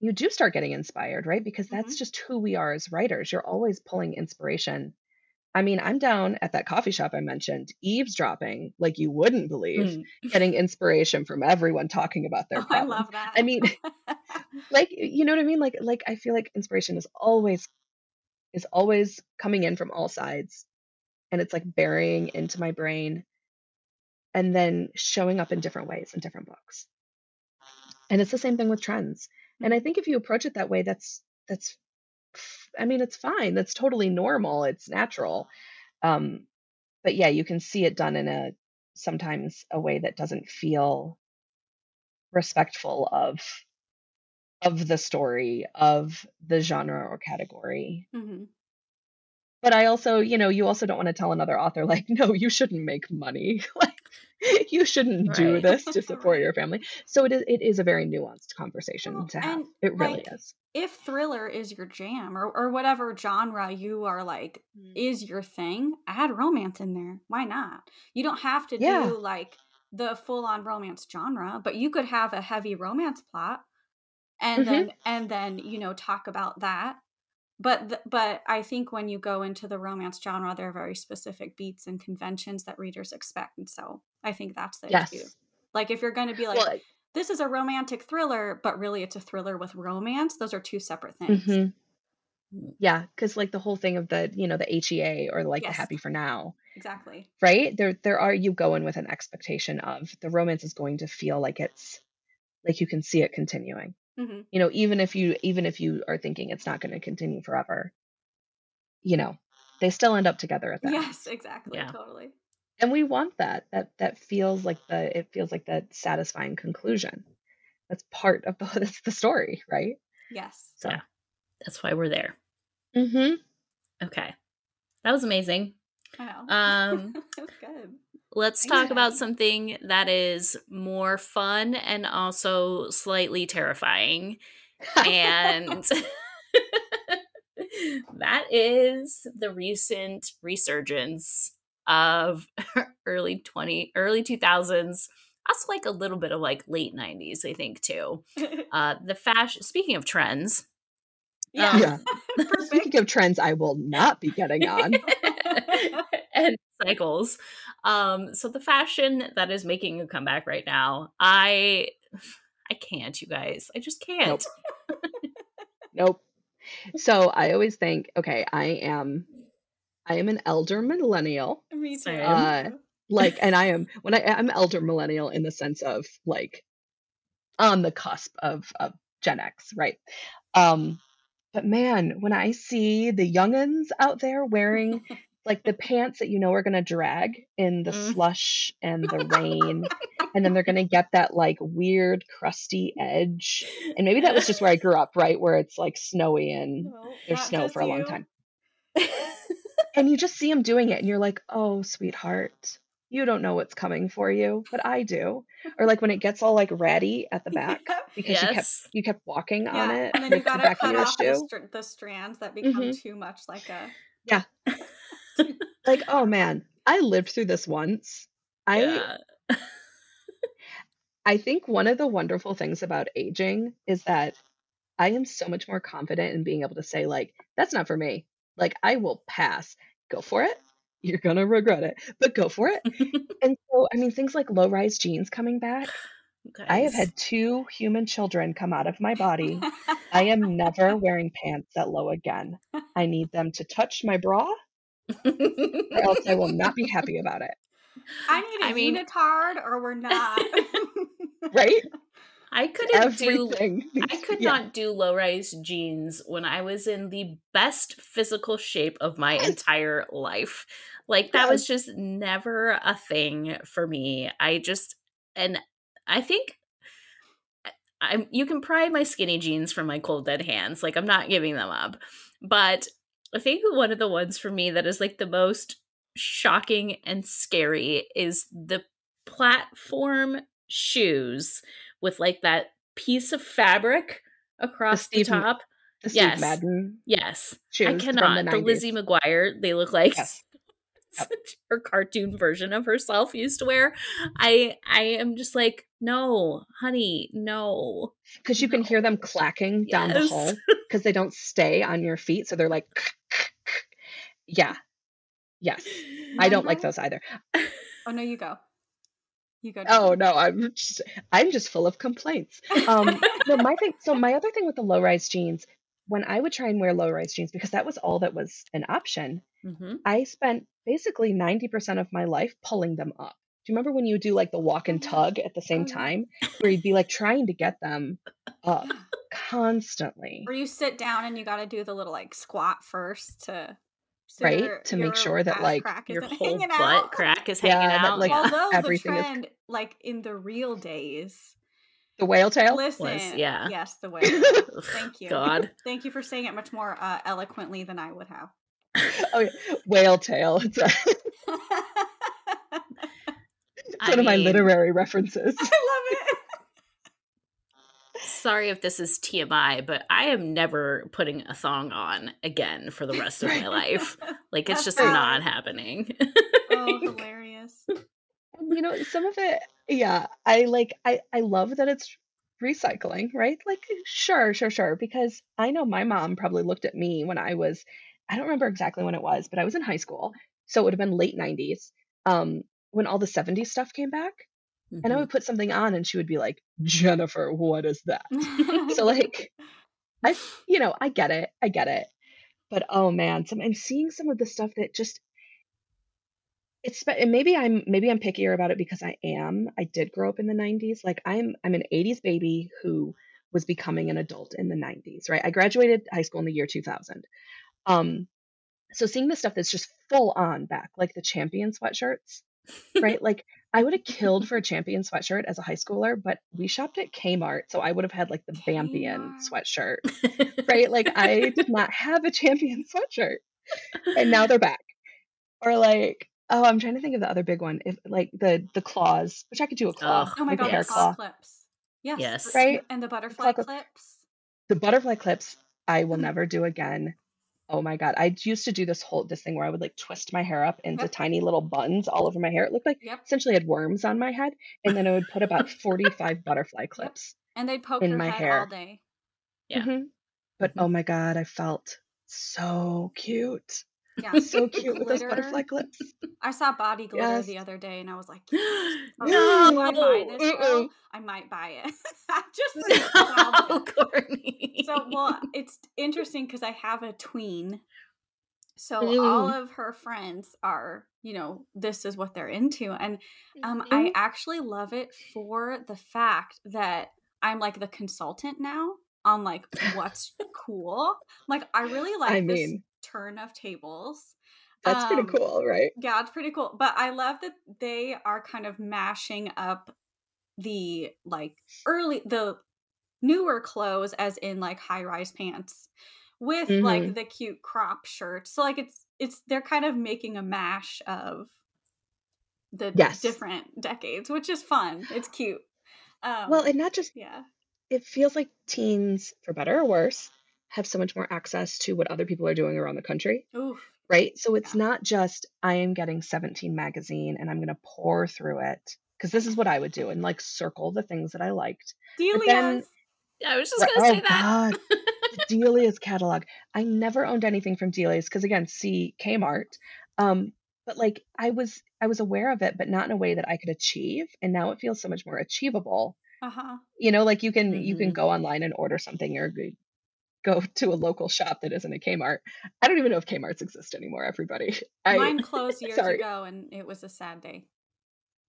you do start getting inspired, right? Because that's mm-hmm. just who we are as writers. You're always pulling inspiration I mean, I'm down at that coffee shop I mentioned, eavesdropping like you wouldn't believe, mm. getting inspiration from everyone talking about their. Oh, I love that. I mean, like you know what I mean? Like like I feel like inspiration is always is always coming in from all sides, and it's like burying into my brain, and then showing up in different ways in different books. And it's the same thing with trends. And I think if you approach it that way, that's that's I mean, it's fine. That's totally normal. It's natural. Um, but yeah, you can see it done in a sometimes a way that doesn't feel respectful of of the story of the genre or category. Mm-hmm. But I also, you know, you also don't want to tell another author like, no, you shouldn't make money. like you shouldn't do this to support right. your family. So it is it is a very nuanced conversation well, to have. It really like, is. If thriller is your jam or, or whatever genre you are like mm. is your thing, add romance in there. Why not? You don't have to yeah. do like the full on romance genre, but you could have a heavy romance plot and mm-hmm. then and then, you know, talk about that but th- but I think when you go into the romance genre, there are very specific beats and conventions that readers expect, and so I think that's the yes. issue. Like if you're going to be like, well, this is a romantic thriller, but really it's a thriller with romance. Those are two separate things. Mm-hmm. Yeah, because like the whole thing of the you know the HEA or like yes. the Happy for Now, exactly. Right there, there are you go in with an expectation of the romance is going to feel like it's like you can see it continuing. Mm-hmm. You know, even if you even if you are thinking it's not going to continue forever, you know, they still end up together at that. Yes, exactly, yeah. totally. And we want that. That that feels like the it feels like that satisfying conclusion. that's part of the that's the story, right? Yes. So yeah. That's why we're there. Mm-hmm. Okay. That was amazing. I know. Um that was good. Let's talk about something that is more fun and also slightly terrifying. and that is the recent resurgence of early 20 early 2000s that's like a little bit of like late 90s i think too. Uh the fashion speaking of trends yeah, um, yeah. speaking of trends i will not be getting on. and cycles um so the fashion that is making a comeback right now i i can't you guys i just can't nope, nope. so i always think okay i am I am an elder millennial. Me too. Uh, like, and I am when I I'm elder millennial in the sense of like on the cusp of of Gen X, right? Um, but man, when I see the younguns out there wearing like the pants that you know are gonna drag in the mm. slush and the rain, and then they're gonna get that like weird crusty edge, and maybe that was just where I grew up, right? Where it's like snowy and there's snow for a long time and you just see him doing it and you're like oh sweetheart you don't know what's coming for you but i do or like when it gets all like ratty at the back because yes. you kept you kept walking yeah. on it and then you gotta cut off the, str- the, strands that become mm-hmm. too much like a yeah like oh man i lived through this once i yeah. i think one of the wonderful things about aging is that i am so much more confident in being able to say like that's not for me like I will pass. Go for it. You're gonna regret it, but go for it. and so, I mean, things like low rise jeans coming back. Guys. I have had two human children come out of my body. I am never wearing pants that low again. I need them to touch my bra, or else I will not be happy about it. I need a I mean, unitard, or we're not. right? I couldn't Everything. do I could yeah. not do low rise jeans when I was in the best physical shape of my entire life. Like that yes. was just never a thing for me. I just and I think eh, I'm you can pry my skinny jeans from my cold dead hands. Like I'm not giving them up. But I think one of the ones for me that is like the most shocking and scary is the platform shoes with like that piece of fabric across the, Steve, the top. The yes. Madden. Yes. I cannot. The, the, Lizzie McGuire, they look like yes. yep. her cartoon version of herself used to wear. I I am just like, no, honey, no. Because you no. can hear them clacking yes. down the hall because they don't stay on your feet. So they're like Yeah. Yes. I don't like those either. Oh no, you go. You go. Oh no, I'm just I'm just full of complaints. Um, no, my thing. So my other thing with the low rise jeans, when I would try and wear low rise jeans because that was all that was an option, mm-hmm. I spent basically ninety percent of my life pulling them up. Do you remember when you do like the walk and oh, tug at the same oh, time, where you'd be like trying to get them up constantly? Or you sit down and you got to do the little like squat first to so right? your, to make sure that like your whole butt out. crack is hanging yeah, out. that, like although everything the trend is... like in the real days the whale tail? Listen was, yeah. yes the whale thank you. God. Thank you for saying it much more uh, eloquently than i would have. Oh yeah. whale tail. It's, a... it's one mean, of my literary references. I love it sorry if this is TMI, but I am never putting a thong on again for the rest of my life. Like it's just not happening. oh, hilarious. You know, some of it, yeah, I like I I love that it's recycling, right? Like sure, sure, sure because I know my mom probably looked at me when I was I don't remember exactly when it was, but I was in high school. So it would have been late 90s. Um when all the 70s stuff came back Mm-hmm. And I would put something on and she would be like, Jennifer, what is that? so like I you know, I get it. I get it. But oh man, some I'm seeing some of the stuff that just it's and maybe I'm maybe I'm pickier about it because I am. I did grow up in the 90s. Like I'm I'm an 80s baby who was becoming an adult in the 90s, right? I graduated high school in the year 2000. Um so seeing the stuff that's just full on back, like the champion sweatshirts, right? like I would have killed for a champion sweatshirt as a high schooler, but we shopped at Kmart, so I would have had like the Bambian sweatshirt, right? Like I did not have a champion sweatshirt, and now they're back. Or like, oh, I'm trying to think of the other big one, if like the the claws, which I could do a claw. Oh, my god, the claw claw. clips. Yes. Yes. Right? And the butterfly clip. clips. The butterfly clips, I will never do again. Oh my god, I used to do this whole this thing where I would like twist my hair up into Yep. tiny little buns all over my hair. It looked like Yep. essentially I had worms on my head, and then I would put about 45 butterfly clips. And they'd poke in my hair. all day. Yeah. Mhm. But Mhm. oh my god, I felt so cute. Yeah. So cute with those Glitter. butterfly clips. I saw body glitter Yes. the other day and I was like, yes. I was No. I buy this? Mm-mm. I might buy it. Just. No, Courtney. So, well, it's interesting because I have a tween. So Mm. all of her friends are, you know, this is what they're into. And um, I Mhm. actually love it for the fact that I'm like the consultant now on like what's cool. Like, I really like I this mean, turn of tables. that's pretty Um, cool, right? Yeah, it's pretty cool. But I love that they are kind of mashing up the like early the newer clothes as in like high rise pants with Mm-hmm. like the cute crop shirts. So like it's it's they're kind of making a mash of the Yes. different decades, which is fun. It's cute. Um Well, and not just yeah. it feels like teens, for better or worse, have so much more access to what other people are doing around the country, Oof. right? So it's Yeah. not just I am getting 17 magazine and I'm going to pour through it because this is what I would do and like circle the things that I liked. then- Delia's. I was just gonna say oh that. God, Delia's catalog. I never owned anything from Delia's because again, see Kmart. Um, but like I was I was aware of it, but not in a way that I could achieve. And now it feels so much more achievable. Uh-huh. You know, like you can you can Mhm. go online and order something or go to a local shop that isn't a Kmart. I don't even know if Kmart's exist anymore, everybody. I Mine closed years sorry. ago and it was a sad day.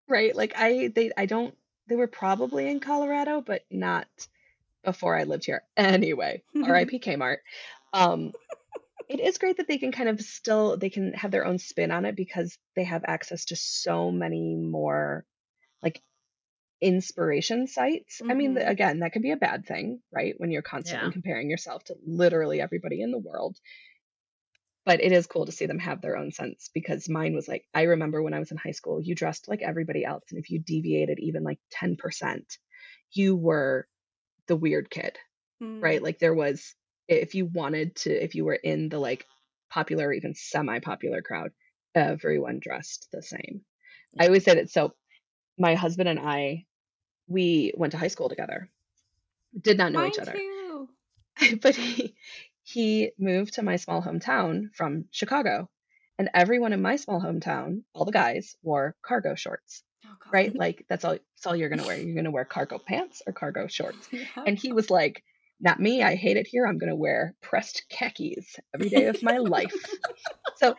right, like I they I don't they were probably in Colorado, but not before I lived here. Anyway, RIP Kmart. Um it is great that they can kind of still they can have their own spin on it because they have access to so many more like inspiration sites. I mean, Mhm. again, that can be a bad thing, right? When you're constantly Yeah. comparing yourself to literally everybody in the world. But it is cool to see them have their own sense because mine was like, I remember when I was in high school, you dressed like everybody else. And if you deviated even like 10%, you were the weird kid right? Mm. Like there was, if you wanted to, if you were in the like popular or even semi popular crowd, everyone dressed the same. I always said it. So my husband and I, we went to high school together, did not know Mine each other, too. but he, he moved to my small hometown from Chicago. And everyone in my small hometown, all the guys wore cargo shorts, Oh, right? Like that's all, that's all you're going to wear. You're going to wear cargo pants or cargo shorts. Yeah. And he was like, not me. I hate it here. I'm going to wear pressed khakis every day of my life. so,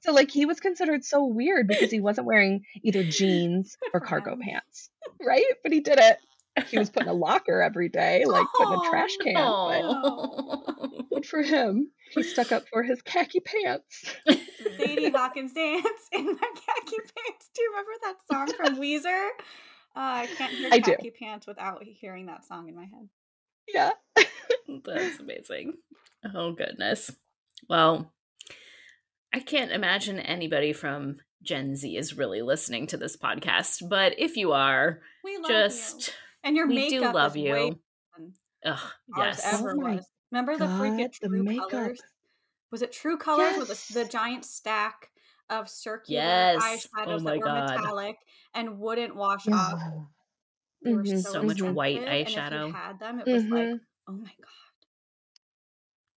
so like he was considered so weird because he wasn't wearing either jeans or cargo pants, right? But he did it. He was putting a locker every day, like putting a trash Oh, can. But Oh. good for him. He stuck up for his khaki pants. Sadie Hawkins dance in my khaki pants. Do you remember that song from Weezer? Uh, I can't hear I do. khaki pants without hearing that song in my head. Yeah. That's amazing. Oh goodness. Well, I can't imagine anybody from Gen Z is really listening to this podcast, but if you are, We love just you. And your we makeup do love is way you. better Ugh, yes. Oh my was. Remember the freaking God, the True makeup. Colors? Was it True Colors with the, the giant stack of circular Yes. eyeshadows Oh my that were God. metallic and wouldn't wash off? Yeah. They were Mhm, so, So much white expensive, And if eyeshadow. you had them, it was like, Mhm. oh my god.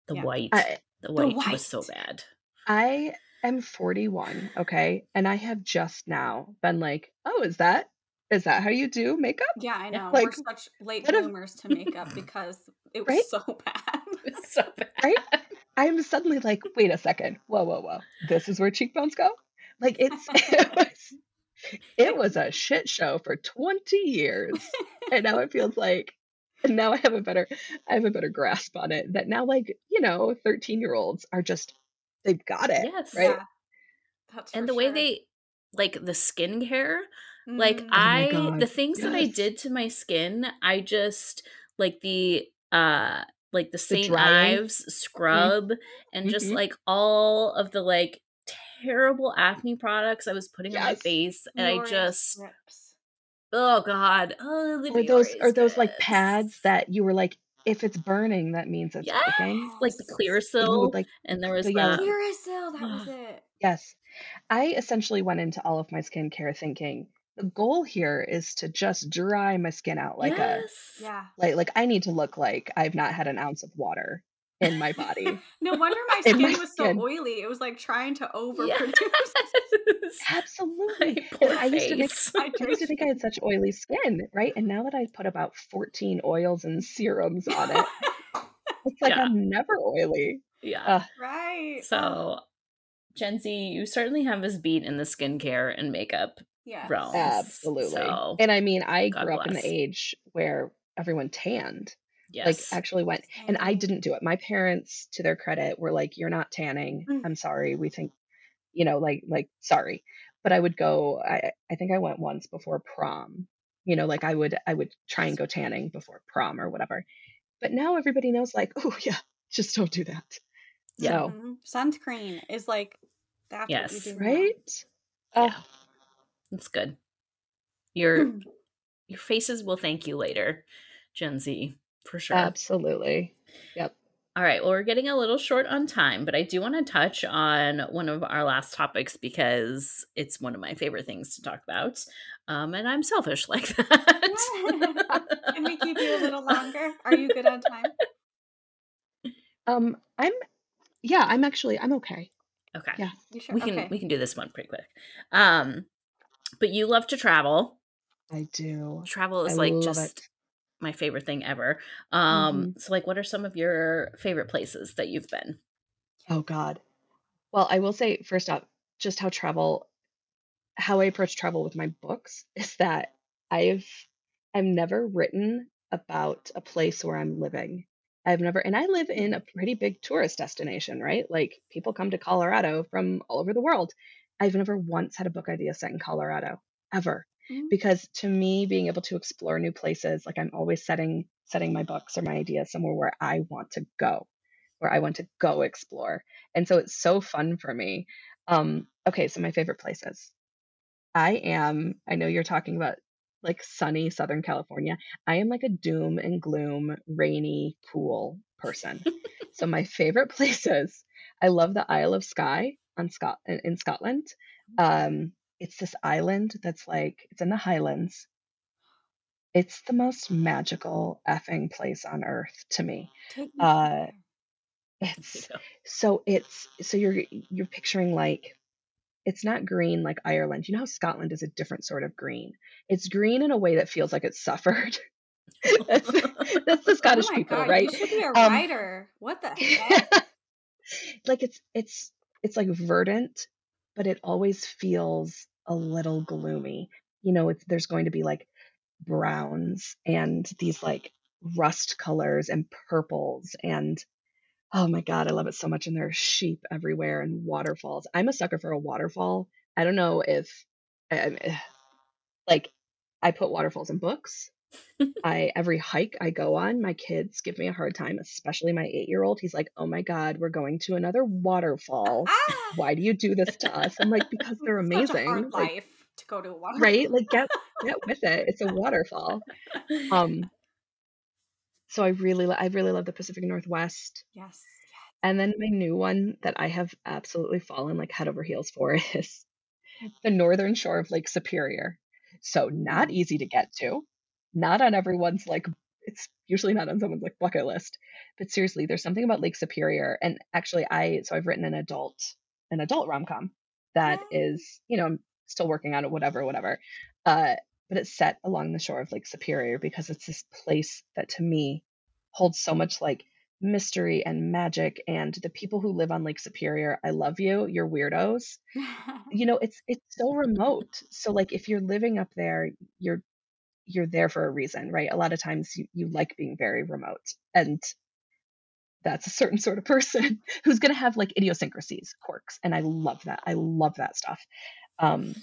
The Yeah. white. I, the white was white. so bad. I am 41, okay? And I have just now been like, oh, is that is that how you do makeup? Yeah, I know. Like, we're such late bloomers to makeup because it was Right? so bad. It's so bad. Right? I'm suddenly like, wait a second. Whoa, whoa, whoa. This is where cheekbones go? Like it's it was it was a shit show for 20 years. And now it feels like and now I have a better I have a better grasp on it that now like, you know, 13 year olds are just they've got it. Yes. Right? Yeah. That's and for the way they like the skincare. Mm. Like I oh the things yes. that I did to my skin, I just like the uh like the St. Ives mm-hmm. scrub mm-hmm. and just mm-hmm. like all of the like terrible acne products I was putting yes. on my face and I just strips. Oh god. Oh, or those are those like pads that you were like if it's burning, that means it's yes! working. Like the Clearasil, like, and there was the, the Clearasil. That was it. Yes, I essentially went into all of my skincare thinking the goal here is to just dry my skin out like yes. a yeah like like I need to look like I've not had an ounce of water in my body. no wonder my skin my was skin. so oily. It was like trying to overproduce. Yes. Absolutely. I used to think I used to think I had such oily skin, right? And now that I put about 14 oils and serums on it, it's like yeah. I'm never oily. Yeah. Uh, right. So Gen Z, you certainly have us beat in the skincare and makeup yeah. realms. Absolutely. So, and I mean, I God grew bless. up in the age where everyone tanned. Yes. Like actually went and I didn't do it. My parents, to their credit, were like, You're not tanning. Mm. I'm sorry. We think, you know, like like sorry. But I would go, I I think I went once before prom. You know, like I would I would try and go tanning before prom or whatever. But now everybody knows like, oh yeah, just don't do that. Yeah. So, mm-hmm. Sunscreen is like that's yes. what you do. Right? Yeah. Uh, that's good. Your your faces will thank you later, Gen Z, for sure. Absolutely. Yep. All right. Well, we're getting a little short on time, but I do want to touch on one of our last topics because it's one of my favorite things to talk about. Um, and I'm selfish like that. Can we keep you a little longer? Are you good on time? Um, I'm yeah, I'm actually I'm okay. Okay. Yeah. Sure? We can okay. we can do this one pretty quick. Um but you love to travel. I do. Travel is I like just it. My favorite thing ever. Um, mm-hmm. so like what are some of your favorite places that you've been? Oh God. Well, I will say first off, just how travel how I approach travel with my books is that I've I've never written about a place where I'm living. I've never, and I live in a pretty big tourist destination, right? Like people come to Colorado from all over the world. I've never once had a book idea set in Colorado ever. Mm-hmm. Because to me, being able to explore new places, like I'm always setting setting my books or my ideas somewhere where I want to go, where I want to go explore. And so it's so fun for me. Um, okay, so my favorite places. I am, I know you're talking about like sunny Southern California. I am like a doom and gloom, rainy, cool person. so my favorite places, I love the Isle of Skye on Scot in Scotland. Mm. Um, it's this island that's like it's in the Highlands. It's the most magical effing place on earth to me. Uh, it's so it's so you're you're picturing like it's not green like Ireland. You know how Scotland is a different sort of green. It's green in a way that feels like it's suffered. that's, that's, the Scottish oh people, God, right? You should be a um, writer. What the heck? like it's it's it's like verdant, but it always feels a little gloomy. You know, it's, there's going to be like browns and these like rust colors and purples and oh my god, I love it so much. And there are sheep everywhere and waterfalls. I'm a sucker for a waterfall. I don't know if I, like I put waterfalls in books. I every hike I go on, my kids give me a hard time, especially my eight year old. He's like, "Oh my god, we're going to another waterfall. Ah! Why do you do this to us?" I'm like, "Because they're amazing." hard like, life to go to a waterfall, right? Like get get with it. It's a waterfall. Um. So I really, I really love the Pacific Northwest. Yes. And then my new one that I have absolutely fallen like head over heels for is the northern shore of Lake Superior. So not mm. easy to get to not on everyone's like it's usually not on someone's like bucket list but seriously there's something about lake superior and actually i so i've written an adult an adult rom-com that is you know i'm still working on it whatever whatever uh but it's set along the shore of lake superior because it's this place that to me holds so much like mystery and magic and the people who live on lake superior i love you you're weirdos. You know it's it's so remote so like if you're living up there you're you're there for a reason, right? A lot of times you, you like being very remote. And that's a certain sort of person who's going to have like idiosyncrasies, quirks. And I love that. I love that stuff. Um,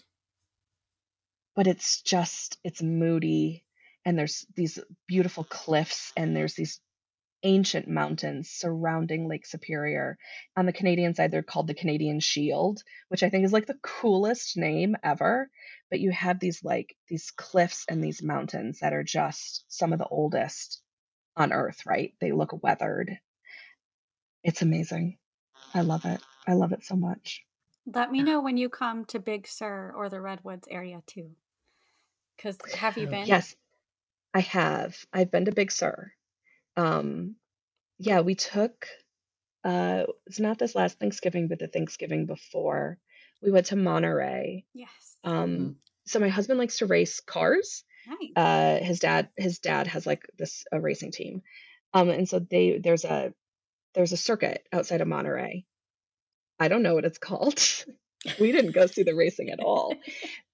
but it's just it's moody and there's these beautiful cliffs and there's these ancient mountains surrounding Lake Superior. On the Canadian side, they're called the Canadian Shield, which I think is like the coolest name ever. But you have these like these cliffs and these mountains that are just some of the oldest on Earth, right? They look weathered. It's amazing. I love it. I love it so much. Let me know when you come to Big Sur or the Redwoods area too. Because have you been? Yes, I have. I've been to Big Sur. Um, yeah, we took. Uh, it's not this last Thanksgiving, but the Thanksgiving before. We went to Monterey. Yes. Um, mm-hmm. so my husband likes to race cars. Nice. Uh, his dad, his dad has like this a racing team, um, and so they there's a there's a circuit outside of Monterey. I don't know what it's called. we didn't go see the racing at all.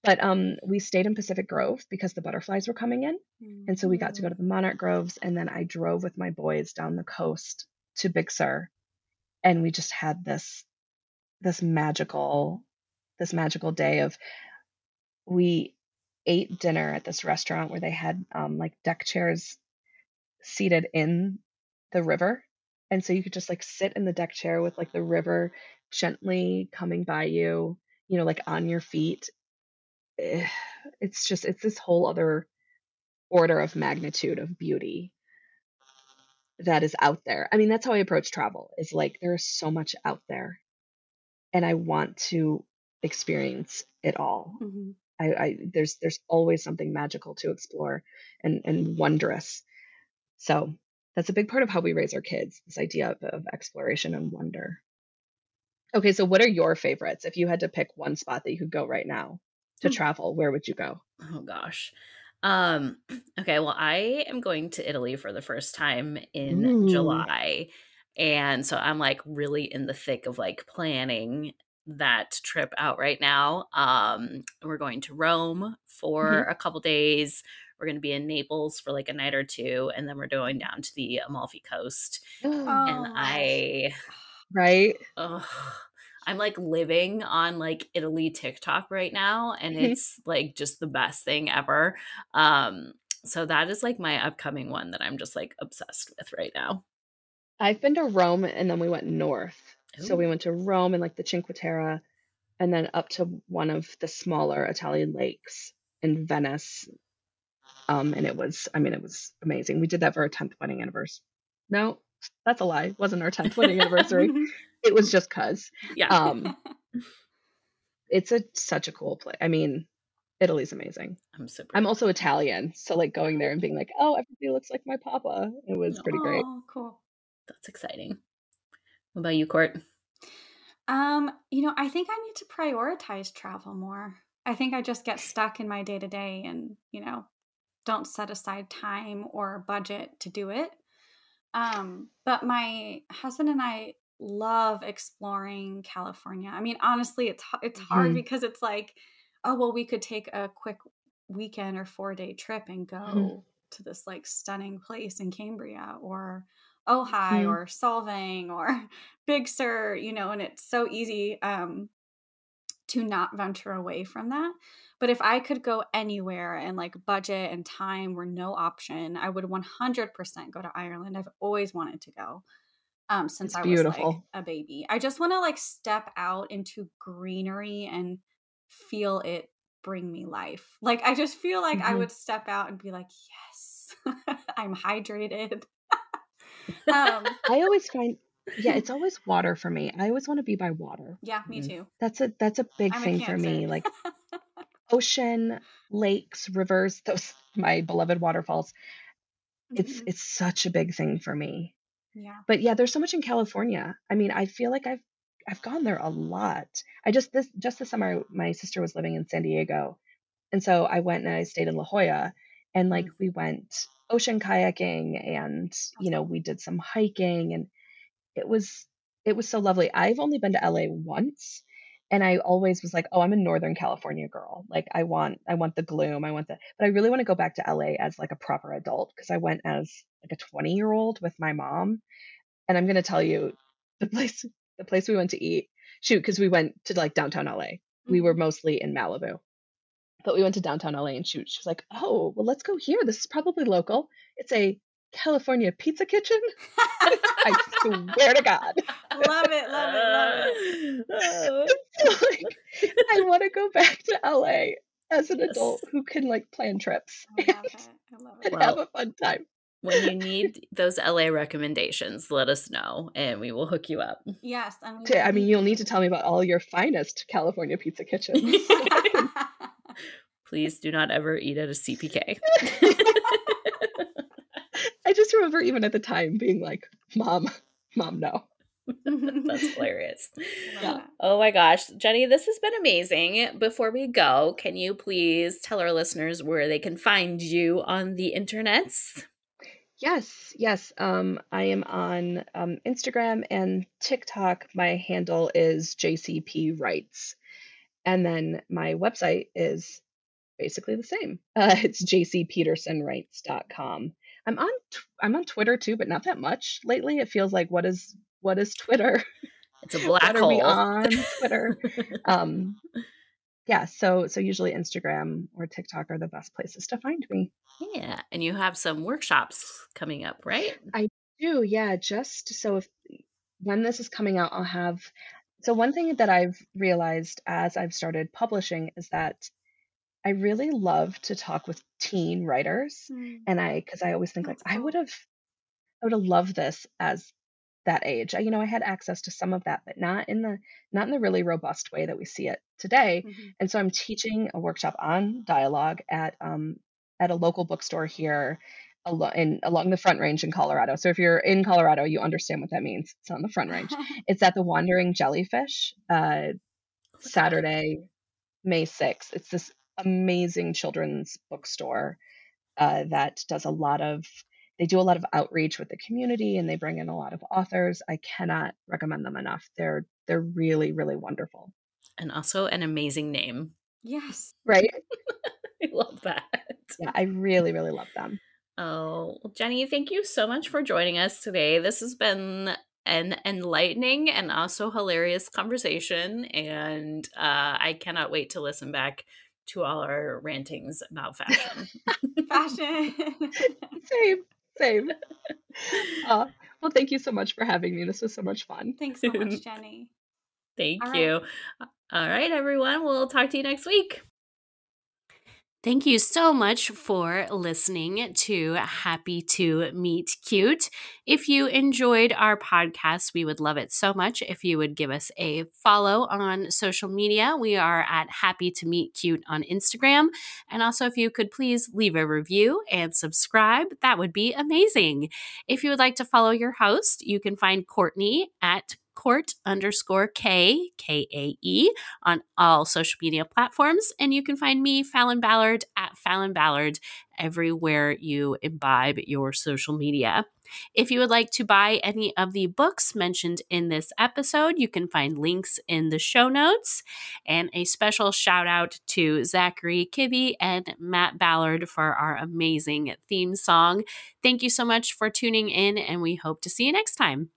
But um, we stayed in Pacific Grove because the butterflies were coming in. Mm-hmm. And so we got to go to the monarch groves. And then I drove with my boys down the coast to Big Sur. And we just had this this magical this magical day of we ate dinner at this restaurant where they had um, like deck chairs seated in the river and so you could just like sit in the deck chair with like the river gently coming by you, you know, like on your feet. Eh, it's just, it's this whole other order of magnitude of beauty that is out there. I mean, that's how I approach travel is like there is so much out there and I want to experience it all. Mm-hmm. I, I there's there's always something magical to explore and and wondrous. So that's a big part of how we raise our kids, this idea of, of exploration and wonder. Okay, so what are your favorites? If you had to pick one spot that you could go right now to hmm. travel, where would you go? Oh gosh. Um okay, well I am going to Italy for the first time in Ooh. July. And so I'm like really in the thick of like planning that trip out right now. Um we're going to Rome for mm-hmm. a couple days. We're going to be in Naples for like a night or two and then we're going down to the Amalfi Coast. Oh, and I right? I'm like living on like Italy TikTok right now, and mm-hmm. it's like just the best thing ever. Um, so that is like my upcoming one that I'm just like obsessed with right now. I've been to Rome and then we went north. Ooh. So we went to Rome and like the Cinque Terre and then up to one of the smaller Italian lakes in Venice. Um, and it was, I mean, it was amazing. We did that for our 10th wedding anniversary. No, that's a lie. It wasn't our 10th wedding anniversary. it was just cuz. Yeah. Um, it's a such a cool place. I mean, Italy's amazing. I'm super. I'm also Italian, so like going there and being like, oh, everybody looks like my papa. It was pretty great. Oh, cool. That's exciting. What about you, Court? Um, you know, I think I need to prioritize travel more. I think I just get stuck in my day to day and, you know, don't set aside time or budget to do it. Um, but my husband and I love exploring California. I mean, honestly, it's it's hard mm-hmm. because it's like, oh well, we could take a quick weekend or four day trip and go mm-hmm. to this like stunning place in Cambria or Ojai mm-hmm. or Solvang or Big Sur, you know, and it's so easy um, to not venture away from that. But if I could go anywhere and like budget and time were no option, I would 100% go to Ireland. I've always wanted to go um, since it's I was like a baby. I just want to like step out into greenery and feel it bring me life. Like I just feel like mm-hmm. I would step out and be like, yes, I'm hydrated. um, I always find yeah, it's always water for me. I always want to be by water. Yeah, me mm-hmm. too. That's a that's a big I'm thing a for me. Like ocean, lakes, rivers, those my beloved waterfalls. It's mm-hmm. it's such a big thing for me. Yeah. But yeah, there's so much in California. I mean, I feel like I've I've gone there a lot. I just this just this summer my sister was living in San Diego. And so I went and I stayed in La Jolla and like mm-hmm. we went ocean kayaking and you know, we did some hiking and it was it was so lovely. I've only been to LA once and I always was like, oh, I'm a Northern California girl. Like I want, I want the gloom. I want the, but I really want to go back to LA as like a proper adult because I went as like a 20 year old with my mom. And I'm going to tell you the place, the place we went to eat, shoot, because we went to like downtown LA. We were mm-hmm. mostly in Malibu. but we went to downtown LA and shoot. she was like, "Oh, well, let's go here. This is probably local. It's a California Pizza Kitchen." I swear to God. Love it, love it, love it. so, like, I want to go back to LA as an yes. adult who can like plan trips I love it. I love it. and well, have a fun time. When you need those LA recommendations, let us know and we will hook you up. Yes. I mean, I mean you'll need to tell me about all your finest California pizza kitchens. Please do not ever eat at a CPK. I just remember even at the time being like, Mom, Mom, no. That's hilarious. Yeah. Oh my gosh. Jenny, this has been amazing. Before we go, can you please tell our listeners where they can find you on the internets? Yes, yes. Um, I am on um, Instagram and TikTok. My handle is JCP Writes. And then my website is basically the same. Uh, it's jcpetersonwrites.com. I'm on I'm on Twitter too, but not that much lately. It feels like what is what is Twitter? It's a black what hole. Are we on Twitter? um, yeah, so so usually Instagram or TikTok are the best places to find me. Yeah, and you have some workshops coming up, right? I do. Yeah, just so if when this is coming out, I'll have. So one thing that I've realized as I've started publishing is that I really love to talk with teen writers, mm. and I because I always think That's like cool. I would have, I would have loved this as that age. I, you know, I had access to some of that, but not in the not in the really robust way that we see it today. Mm-hmm. And so I'm teaching a workshop on dialogue at um, at a local bookstore here in along the Front Range in Colorado. So if you're in Colorado, you understand what that means. It's on the Front Range. it's at the Wandering Jellyfish, uh, Saturday, May 6th. It's this amazing children's bookstore uh, that does a lot of they do a lot of outreach with the community and they bring in a lot of authors. I cannot recommend them enough. They're they're really really wonderful. And also an amazing name. Yes. Right? I love that. Yeah i really really love them. Oh jenny thank you so much for joining us today. This has been an enlightening and also hilarious conversation and uh, i cannot wait to listen back to all our rantings about fashion. fashion. same, same. Uh, well, thank you so much for having me. This was so much fun. Thanks so much, Jenny. Thank all you. Right. All right, everyone. We'll talk to you next week. Thank you so much for listening to Happy to Meet Cute. If you enjoyed our podcast, we would love it so much if you would give us a follow on social media. We are at Happy to Meet Cute on Instagram. And also, if you could please leave a review and subscribe, that would be amazing. If you would like to follow your host, you can find Courtney at court underscore K, K A E, on all social media platforms. And you can find me, Falon Ballard, at Falon Ballard, everywhere you imbibe your social media. If you would like to buy any of the books mentioned in this episode, you can find links in the show notes. And a special shout out to Zachary Kibbe and Matt Ballard for our amazing theme song. Thank you so much for tuning in, and we hope to see you next time.